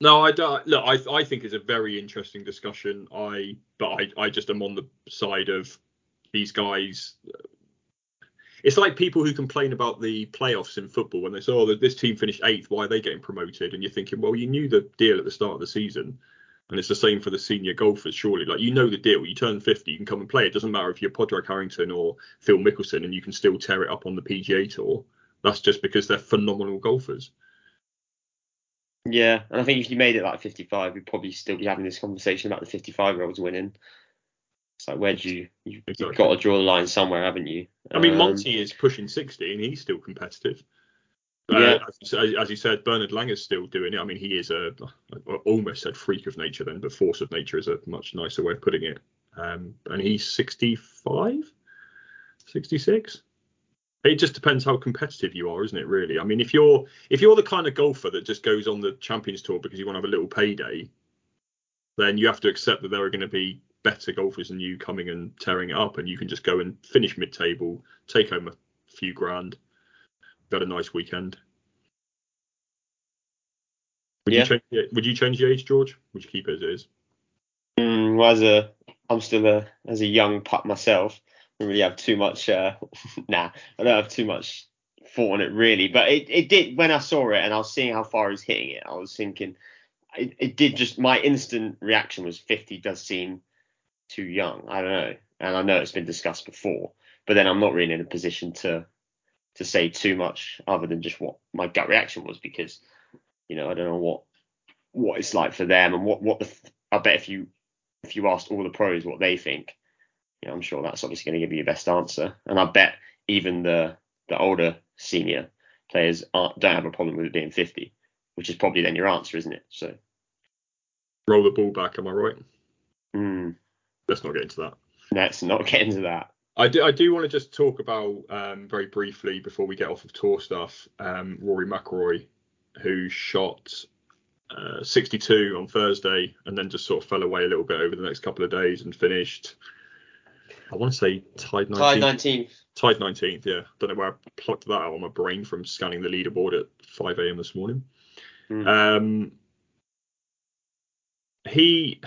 No, I don't. Look, I I think it's a very interesting discussion. I but I I just am on the side of these guys. It's like people who complain about the playoffs in football when they say, "Oh, this team finished eighth. Why are they getting promoted?" And you're thinking, "Well, you knew the deal at the start of the season." And it's the same for the senior golfers, surely. Like you know the deal. You turn 50, you can come and play. It doesn't matter if you're Padraig Harrington or Phil Mickelson, and you can still tear it up on the PGA tour. That's just because they're phenomenal golfers. Yeah, and I think if you made it like 55, we'd probably still be having this conversation about the 55 year olds winning. It's like where do you you've, exactly. got to draw the line somewhere, haven't you? I mean, um, Monty is pushing 60 and he's still competitive. Uh, yeah. As, as, you said, Bernard Langer's still doing it. I mean, he is a I almost said freak of nature then, but force of nature is a much nicer way of putting it. Um, and he's 65, 66. It just depends how competitive you are, isn't it? Really. I mean, if you're if you're the kind of golfer that just goes on the Champions Tour because you want to have a little payday, then you have to accept that there are going to be better golfers than you coming and tearing it up, and you can just go and finish mid-table, take home a few grand got a nice weekend. Would yeah. you change the, would you change the age, George? Would you keep it as it is? Mm, well, as a I'm still a as a young pup myself. I don't really have too much. Uh, nah, I don't have too much thought on it really. But it, it did when I saw it and I was seeing how far he's hitting it. I was thinking it, it did just my instant reaction was 50 does seem too young. I don't know, and I know it's been discussed before, but then I'm not really in a position to to say too much other than just what my gut reaction was because you know I don't know what what it's like for them and what what the I bet if you if you asked all the pros what they think, you know, I'm sure that's obviously going to give you your best answer. And I bet even the the older senior players don't have a problem with it being 50, which is probably then your answer, isn't it? So roll the ball back. Am I right? Mm. Let's not get into that. Let's not get into that. I do, I do want to just talk about um, very briefly before we get off of tour stuff. Um, Rory McIlroy, who shot uh, 62 on Thursday and then just sort of fell away a little bit over the next couple of days and finished. I want to say tied 19th. Tied 19th. Tied 19th, yeah. Don't know where I plucked that out of my brain from scanning the leaderboard at 5 a.m. this morning. Mm. Um, he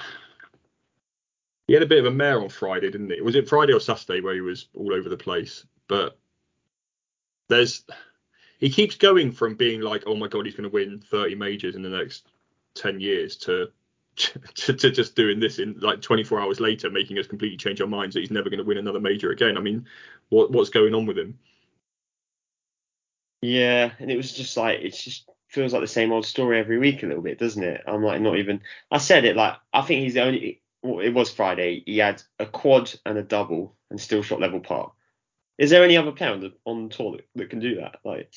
he had a bit of a mare on Friday, didn't he? Was it Friday or Saturday where he was all over the place? But there's he keeps going from being like, oh my god, he's going to win 30 majors in the next 10 years to, to, to just doing this in like 24 hours later, making us completely change our minds that he's never going to win another major again. I mean, what what's going on with him? Yeah, and it was just like it just feels like the same old story every week a little bit, doesn't it? I'm like not even. I said it like I think he's the only. Well, it was Friday. He had a quad and a double and still shot level par. Is there any other player on the on tour that, that can do that? Like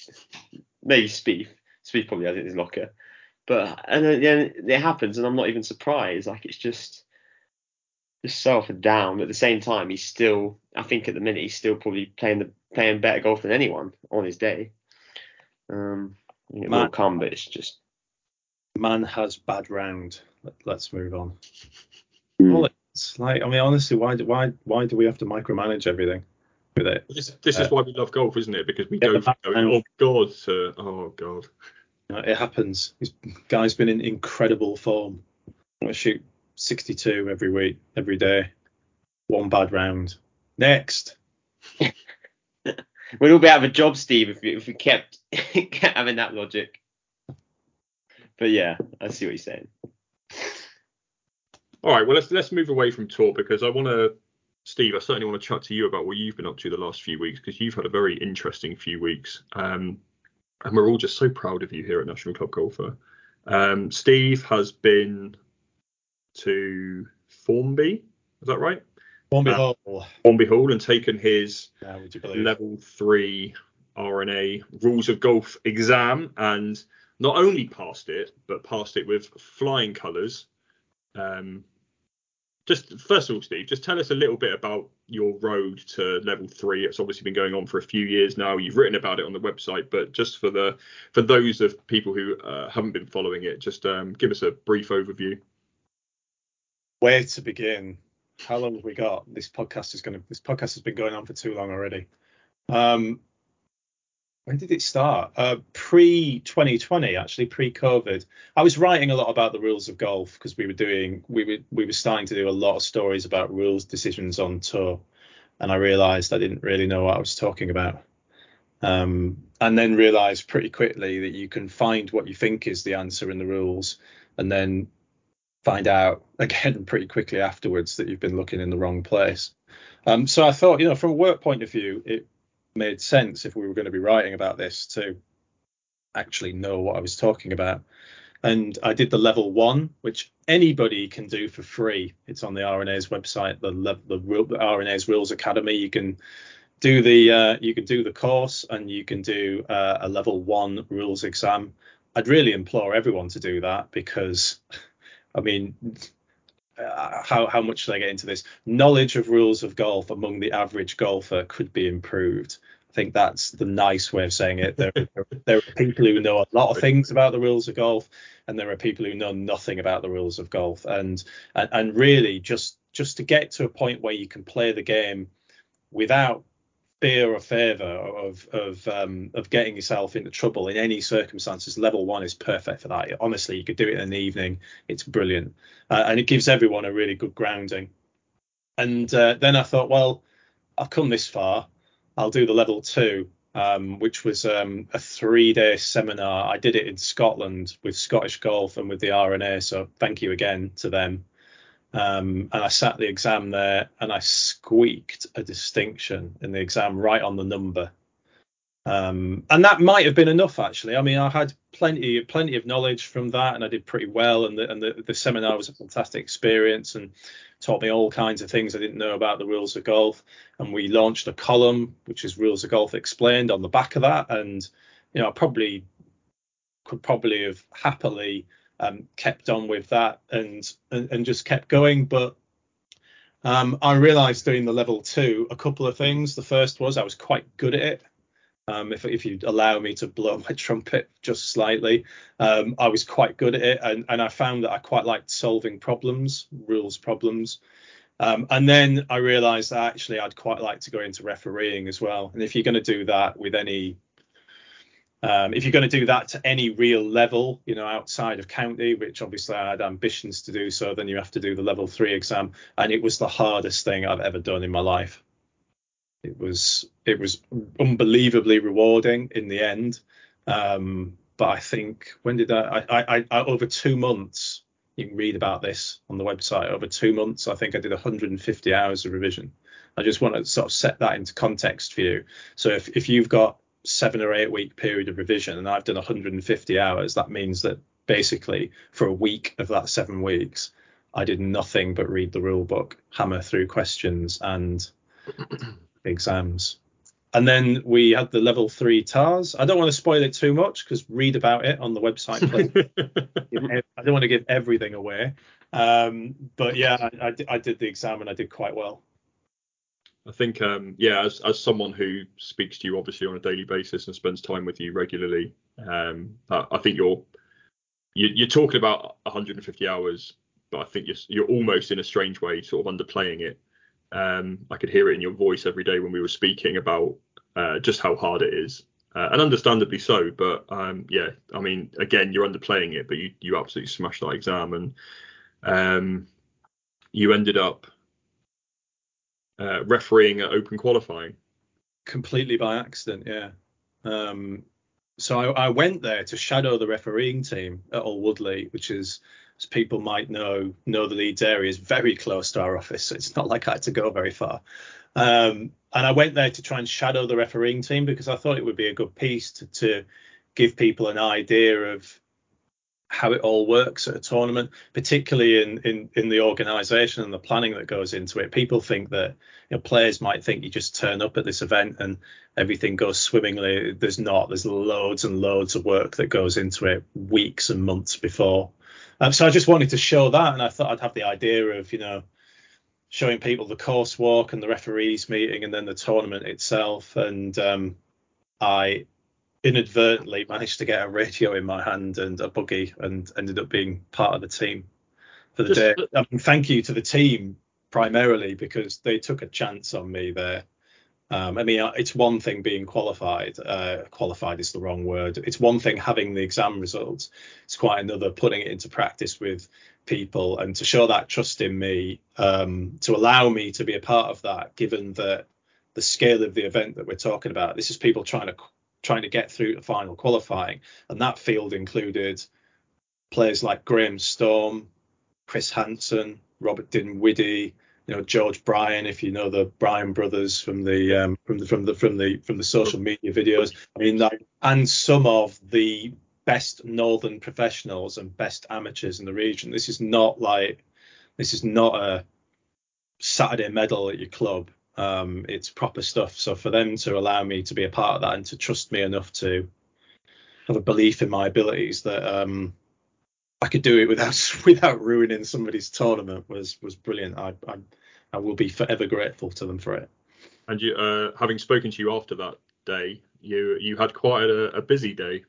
maybe Spieth. Spieth probably has it in his locker. But and then it happens, and I'm not even surprised. Like it's just just so up and down. At the same time, he's still. I think at the minute he's still probably playing the playing better golf than anyone on his day. Um, it man, will come, but it's just man has bad round. Let, us move on. Mm. Well, it's like I mean, honestly, why do why why do we have to micromanage everything? with it. This, this uh, is why we love golf, isn't it? Because we go from going, oh god to oh god. It happens. This guy's been in incredible form. I'm gonna shoot 62 every week, every day. One bad round. Next. We'd all be out of a job, Steve, if we, if we kept, kept having that logic. But yeah, I see what you're saying. All right, well let's let's move away from tour because I want to Steve, I certainly want to chat to you about what you've been up to the last few weeks because you've had a very interesting few weeks. Um, and we're all just so proud of you here at National Club Golfer. Um, Steve has been to Formby, is that right? Formby uh, Hall. Formby Hall and taken his level three R&A Rules of Golf exam and not only passed it, but passed it with flying colours. Um, just first of all, Steve, just tell us a little bit about your road to level three. It's obviously been going on for a few years now. You've written about it on the website, but just for the for those of people who uh, haven't been following it, just um, give us a brief overview. Where to begin? How long have we got? This podcast is going to. This podcast has been going on for too long already. Um, when did it start? Uh, pre 2020, actually, pre COVID. I was writing a lot about the rules of golf because we were doing, we were, we were starting to do a lot of stories about rules decisions on tour, and I realised I didn't really know what I was talking about. Um, and then realised pretty quickly that you can find what you think is the answer in the rules, and then find out again pretty quickly afterwards that you've been looking in the wrong place. Um, so I thought, you know, from a work point of view, it made sense if we were going to be writing about this to actually know what I was talking about. And I did the level one, which anybody can do for free. It's on the R&A's website, the the, R&A's Rules Academy. You can do the uh, you can do the course and you can do uh, a level one rules exam. I'd really implore everyone to do that because, I mean, uh, how how much should I get into this? Knowledge of rules of golf among the average golfer could be improved. I think that's the nice way of saying it. There, there are people who know a lot of things about the rules of golf, and there are people who know nothing about the rules of golf. And and, and really, just just to get to a point where you can play the game without fear or favour of of um, of getting yourself into trouble in any circumstances, level one is perfect for that. Honestly, you could do it in the evening. It's brilliant, uh, and it gives everyone a really good grounding. And uh, then I thought, well, I've come this far. I'll do the level two, um, which was um, a three-day seminar. I did it in Scotland with Scottish Golf and with the R&A. So thank you again to them. Um, and I sat the exam there and I squeaked a distinction in the exam right on the number. Um, and that might have been enough actually. I mean, I had plenty plenty of knowledge from that, and I did pretty well. And the and the, the seminar was a fantastic experience and taught me all kinds of things I didn't know about the rules of golf. And we launched a column which is Rules of Golf Explained on the back of that. And you know, I probably could probably have happily um, kept on with that and, and and just kept going, but um, I realised doing the level two a couple of things. The first was I was quite good at it. Um, if, if you allow me to blow my trumpet just slightly, um, I was quite good at it, and, and I found that I quite liked solving problems, rules problems. Um, and then I realised that actually I'd quite like to go into refereeing as well. And if you're going to do that with any um, if you're going to do that to any real level, you know, outside of county, which obviously I had ambitions to do so, then you have to do the level three exam, and it was the hardest thing I've ever done in my life. It was it was unbelievably rewarding in the end, um, but I think when did I, I, I, I over two months you can read about this on the website over two months i think i did 150 hours of revision i just want to sort of set that into context for you so if, if you've got seven or eight week period of revision and I've done 150 hours, that means that basically for a week of that seven weeks, I did nothing but read the rule book, hammer through questions and exams. And then we had the level three TARS. I don't want to spoil it too much because read about it on the website. I don't want to give everything away. Um, but yeah, I, I, I did the exam and I did quite well. I think, um, yeah, as as someone who speaks to you obviously on a daily basis and spends time with you regularly, um, I, think you're you, are talking about 150 hours, but I think you're you're almost in a strange way sort of underplaying it. Um, I could hear it in your voice every day when we were speaking about uh, just how hard it is, uh, and understandably so. But um, yeah, I mean, again, you're underplaying it, but you you absolutely smashed that exam, and um, you ended up uh, refereeing at Open qualifying? Completely by accident, yeah. Um, so I, I, went there to shadow the refereeing team at Alwoodley, which is, as people might know, know the Leeds area is very close to our office. So it's not like I had to go very far. Um, and I went there to try and shadow the refereeing team because I thought it would be a good piece to, to give people an idea of how it all works at a tournament, particularly in in in the organisation and the planning that goes into it. People think that you know, players might think you just turn up at this event and everything goes swimmingly. There's not. There's loads and loads of work that goes into it weeks and months before. Um, so I just wanted to show that, and I thought I'd have the idea of you know showing people the course walk and the referees meeting and then the tournament itself. And um, I inadvertently managed to get a radio in my hand and a buggy and ended up being part of the team for the Just, day. I mean, thank you to the team primarily because they took a chance on me there. Um, I mean, it's one thing being qualified. Uh, qualified is the wrong word. It's one thing having the exam results. It's quite another putting it into practice with people and to show that trust in me, um, to allow me to be a part of that, given that the scale of the event that we're talking about. This is people trying to trying to get through to final qualifying, and that field included players like Graeme Storm, Chris Hanson, Robert Dinwiddie, you know George Bryan, if you know the Bryan brothers from the um, from the from the from the from the social media videos. I mean, like, and some of the best northern professionals and best amateurs in the region. This is not like this is not a Saturday medal at your club. Um, it's proper stuff. So for them to allow me to be a part of that and to trust me enough to have a belief in my abilities that um, I could do it without without ruining somebody's tournament was was brilliant. I, I, I will be forever grateful to them for it. And you, uh, having spoken to you after that day, you you had quite a, a busy day.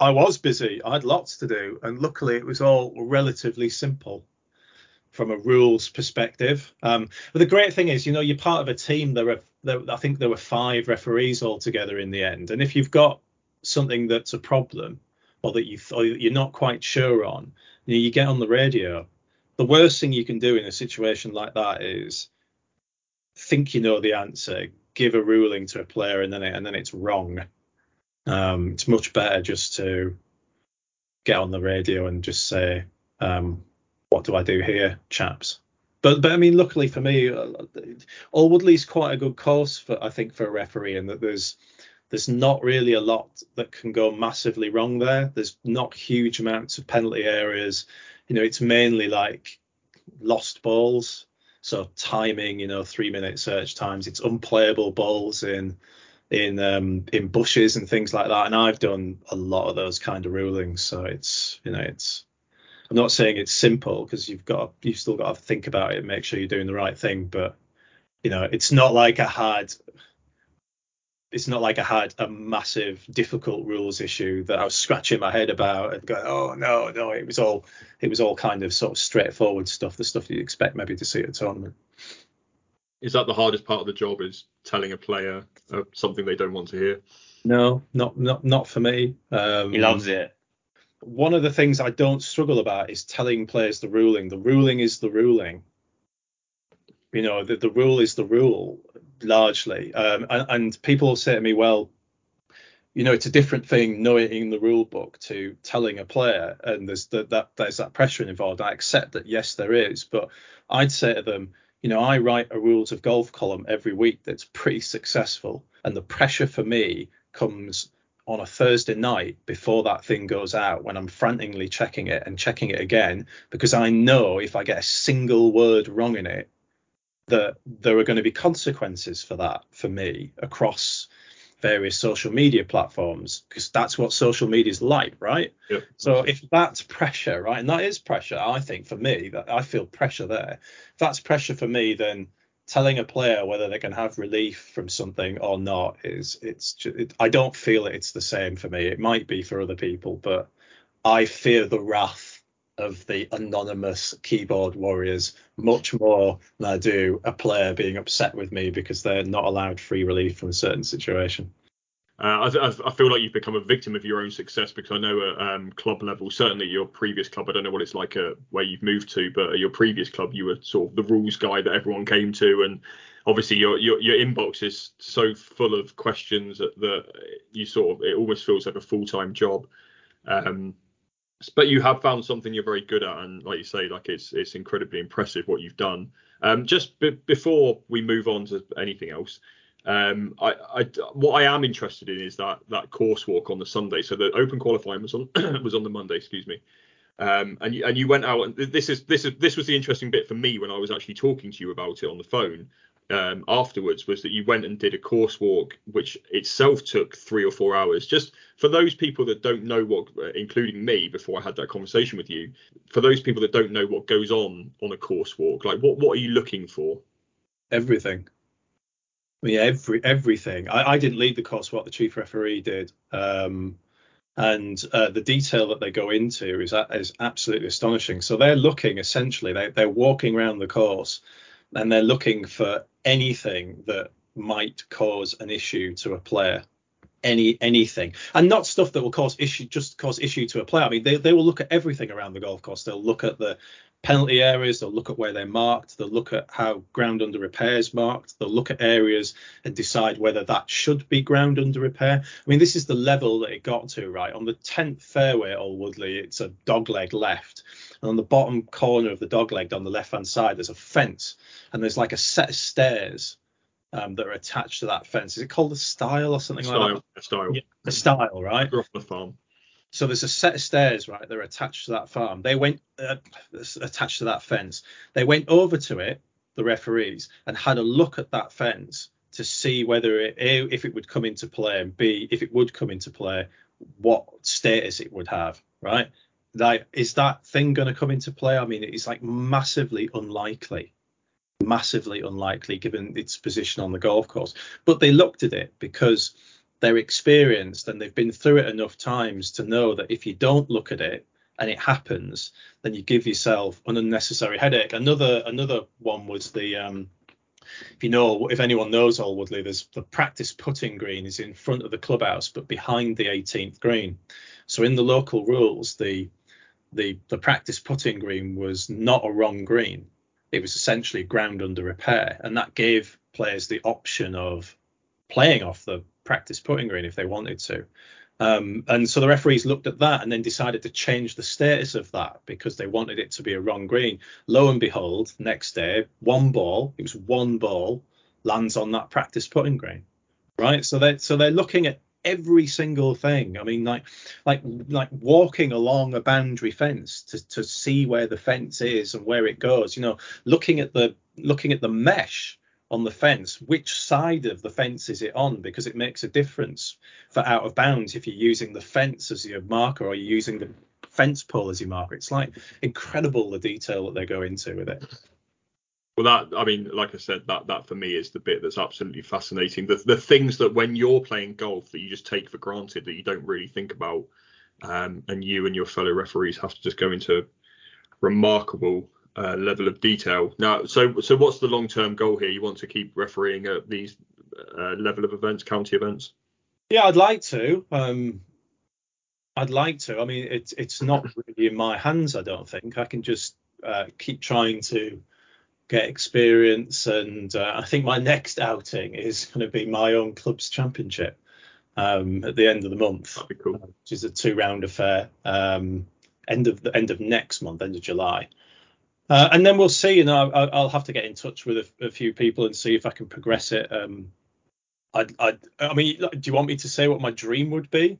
I was busy. I had lots to do, and luckily it was all relatively simple from a rules perspective. Um, but the great thing is, you know, you're part of a team. There are, there, I think there were five referees altogether in the end. And if you've got something that's a problem or that you or you're not quite sure on, you, know, you get on the radio. The worst thing you can do in a situation like that is think you know the answer, give a ruling to a player, and then it, and then it's wrong. Um, it's much better just to get on the radio and just say, um, what do I do here, chaps? But but I mean, luckily for me, uh, Alwoodley's quite a good course for I think for a referee, and that there's there's not really a lot that can go massively wrong there. There's not huge amounts of penalty areas. You know, it's mainly like lost balls. So timing, you know, three minute search times. It's unplayable balls in in um, in bushes and things like that. And I've done a lot of those kind of rulings. So it's you know it's I'm not saying it's simple because you've got you've still got to think about it and make sure you're doing the right thing. But you know it's not like I had it's not like I had a massive difficult rules issue that I was scratching my head about and going, oh no, no, it was all it was all kind of sort of straightforward stuff, the stuff you'd expect maybe to see at a tournament. Is that the hardest part of the job? Is telling a player uh, something they don't want to hear? No, not not not for me. Um, he loves it. One of the things I don't struggle about is telling players the ruling. The ruling is the ruling. You know, the, the rule is the rule largely. Um, and, and people say to me, well, you know, it's a different thing knowing the rule book to telling a player, and there's the, that there's that pressure involved. I accept that, yes, there is, but I'd say to them, you know, I write a rules of golf column every week that's pretty successful, and the pressure for me comes on a Thursday night before that thing goes out when I'm frantically checking it and checking it again because I know if I get a single word wrong in it, that there are going to be consequences for that for me across various social media platforms because that's what social media is like right yep. so if that's pressure right and that is pressure i think for me that i feel pressure there if that's pressure for me then telling a player whether they can have relief from something or not is it's it, i don't feel it's the same for me it might be for other people but i fear the wrath of the anonymous keyboard warriors much more than I do a player being upset with me because they're not allowed free relief from a certain situation. Uh, I, I, feel like you've become a victim of your own success because I know at um, club level, certainly your previous club, I don't know what it's like uh, where you've moved to, but at your previous club, you were sort of the rules guy that everyone came to, and obviously your your, your inbox is so full of questions that, that you sort of it almost feels like a full time job. Um, but you have found something you're very good at, and like you say, like it's it's incredibly impressive what you've done. Um, just b- before we move on to anything else, um, I, I, what I am interested in is that that course walk on the Sunday. So the Open qualifying was on was on the Monday, excuse me. Um, and you, and you went out, and this is this is this was the interesting bit for me when I was actually talking to you about it on the phone um, afterwards was that you went and did a course walk, which itself took three or four hours. Just for those people that don't know what, uh, including me, before I had that conversation with you, for those people that don't know what goes on on a course walk, like what what are you looking for? Everything. Yeah, every everything. I, I didn't lead the course What the chief referee did. Um, and uh, the detail that they go into is is absolutely astonishing. So they're looking essentially, they they're walking around the course and they're looking for anything that might cause an issue to a player any anything and not stuff that will cause issue just cause issue to a player i mean they, they will look at everything around the golf course they'll look at the penalty areas they'll look at where they're marked they'll look at how ground under repair is marked they'll look at areas and decide whether that should be ground under repair i mean this is the level that it got to right on the 10th fairway at Alwoodley it's a dog leg left and on the bottom corner of the dog leg on the left hand side there's a fence and there's like a set of stairs um, that are attached to that fence. Is it called a style or something stile, like that? A style. Yeah, a stile, right? Off the farm. So there's a set of stairs, right? They're attached to that farm. They went uh, attached to that fence. They went over to it, the referees, and had a look at that fence to see whether it, A, if it would come into play, and B, if it would come into play, what status it would have, right? Like, is that thing going to come into play? I mean, it's like massively unlikely massively unlikely given its position on the golf course. But they looked at it because they're experienced and they've been through it enough times to know that if you don't look at it and it happens, then you give yourself an unnecessary headache. Another another one was the um, if you know if anyone knows Alwoodley, there's the practice putting green is in front of the clubhouse but behind the 18th green. So in the local rules, the the the practice putting green was not a wrong green it was essentially ground under repair, and that gave players the option of playing off the practice putting green if they wanted to. Um, and so the referees looked at that and then decided to change the status of that because they wanted it to be a wrong green. Lo and behold, next day, one ball, it was one ball, lands on that practice putting green. right? So they so they're looking at every single thing. I mean, like like like walking along a boundary fence to to see where the fence is and where it goes. You know, looking at the looking at the mesh on the fence, which side of the fence is it on? Because it makes a difference for out of bounds if you're using the fence as your marker or you're using the fence pole as your marker. It's like incredible the detail that they go into with it. Well, that I mean, like I said, that that for me is the bit that's absolutely fascinating. The the things that when you're playing golf that you just take for granted that you don't really think about, um, and you and your fellow referees have to just go into remarkable uh, level of detail. Now, so so what's the long term goal here? You want to keep refereeing at these uh, level of events, county events? Yeah, I'd like to. Um, I'd like to. I mean, it's it's not really in my hands. I don't think I can just uh, keep trying to get experience. And uh, I think my next outing is going to be my own club's championship um, at the end of the month, cool. which is a two-round affair. Um, end of the end of next month, end of July. Uh, and then we'll see. You know, I'll, I'll have to get in touch with a, a, few people and see if I can progress it. Um, I'd, I'd, I mean, do you want me to say what my dream would be?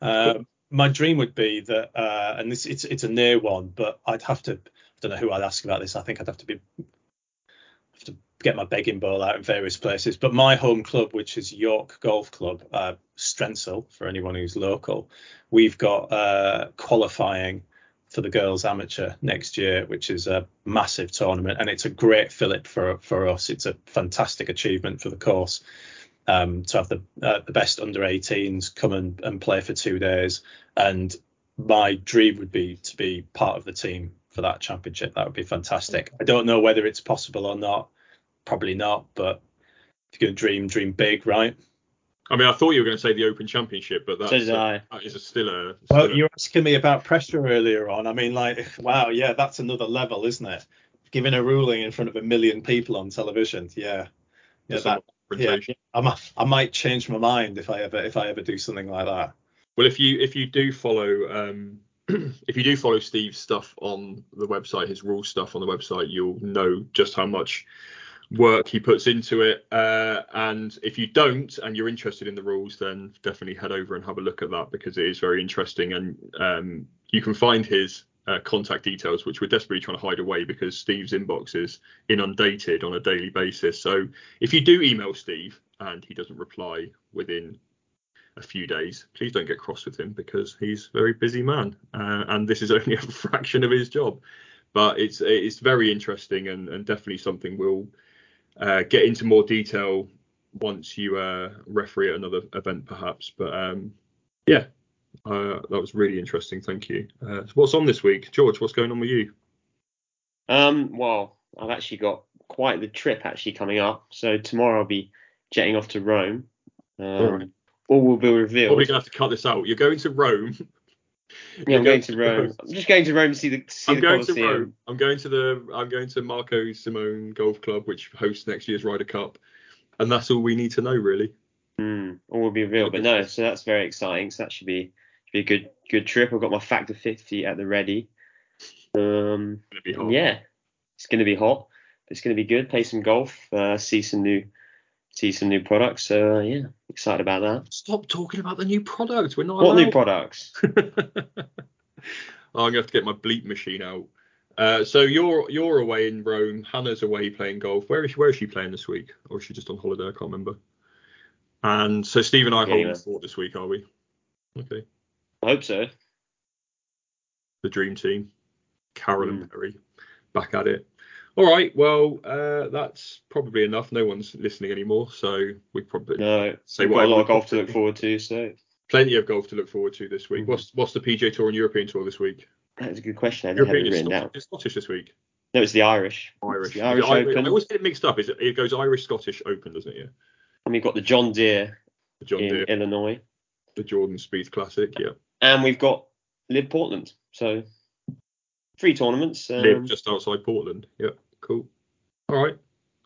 Uh, my dream would be that, uh, and this it's it's a near one, but I'd have to. I don't know who I'd ask about this. I think I'd have to be have to get my begging bowl out in various places. But my home club, which is York Golf Club, uh, Strensall, for anyone who's local, we've got uh, qualifying for the girls amateur next year, which is a massive tournament, and it's a great fillip for for us. It's a fantastic achievement for the course um, to have the uh, the best under 18s come and, and play for two days. And my dream would be to be part of the team for that championship. That would be fantastic. I don't know whether it's possible or not. Probably not, but if you're to dream, dream big, right? I mean, I thought you were going to say the Open Championship, but that's So did I. that is a still a. Still Well, you were asking me about pressure earlier on. I mean, like, wow, yeah, that's another level, isn't it? Giving a ruling in front of a million people on television. Yeah. Yeah, that, a confrontation. I might, I might change my mind if I ever if I ever do something like that. Well, if you if you do follow um, if you do follow Steve's stuff on the website, his rule stuff on the website, you'll know just how much work he puts into it. Uh, and if you don't, and you're interested in the rules, then definitely head over and have a look at that because it is very interesting. And um, you can find his uh, contact details, which we're desperately trying to hide away because Steve's inbox is inundated on a daily basis. So if you do email Steve and he doesn't reply within a few days, please don't get cross with him because he's a very busy man, uh, and this is only a fraction of his job. But it's it's very interesting and, and definitely something we'll uh, get into more detail once you uh, referee at another event, perhaps. But um, yeah, uh, that was really interesting. Thank you. Uh, so what's on this week, George? What's going on with you? Um, well, I've actually got quite the trip actually coming up. So tomorrow I'll be jetting off to Rome. Um, Alright. All will be revealed. Probably gonna have to cut this out. You're going to Rome. yeah, I'm going to Rome. I'm just going to Rome to see the to see I'm the going to Rome. I'm going to the. I'm going to Marco Simone Golf Club, which hosts next year's Ryder Cup, and that's all we need to know, really. Hmm, all will be revealed. But no, so that's very exciting. So that should be should be a good good trip. I've got my factor 50 at the ready. Um, It's gonna yeah, it's going to be hot. It's going to be good. Play some golf. Uh, see some new see some new products. So uh, yeah, excited about that. Stop talking about the new products. We're not What new products? Oh, I'm gonna have to get my bleep machine out. Uh, so you're you're away in Rome. Hannah's away playing golf. Where is she, where is she playing this week? Or is she just on holiday? I can't remember. And so Steve and I are holding Yeah. fort this week, are we? Okay. I hope so. The dream team. Carroll and Mm. Perry back at it. All right. Well, uh, that's probably enough. No one's listening anymore, so we probably No, Say we've got a lot of golf to look forward to. So plenty of golf to look forward to this week. Mhm. What's what's the PGA Tour and European Tour this week? that's a good question. I didn't have European is written Scottish, is Scottish this week. No, it's the Irish. Irish. It's the Irish I- Open. I always get it mixed up. Is it, it goes Irish, Scottish Open, doesn't it? Yeah. And we've got the John Deere The John in Deere, Illinois, the Jordan Spieth Classic. Yeah. and we've got LIV Portland. So three tournaments. Um, LIV just outside Portland. Yeah. Cool. All right.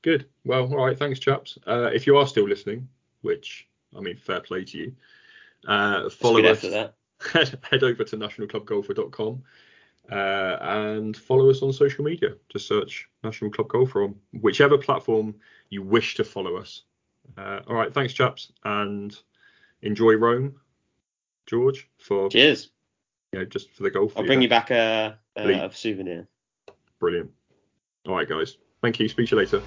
Good. Well, all right. Thanks, chaps. Uh, if you are still listening, which I mean, fair play to you. Uh, follow us. after that. head, head over to nationalclubgolfer.com uh, and follow us on social media. Just search National Club Golfer on whichever platform you wish to follow us. Uh, all right, thanks, chaps, and enjoy Rome, George. For Cheers. you know, just for the golf. I'll bring you back a, a, a souvenir. Brilliant. All right, guys. Thank you. Speak to you later.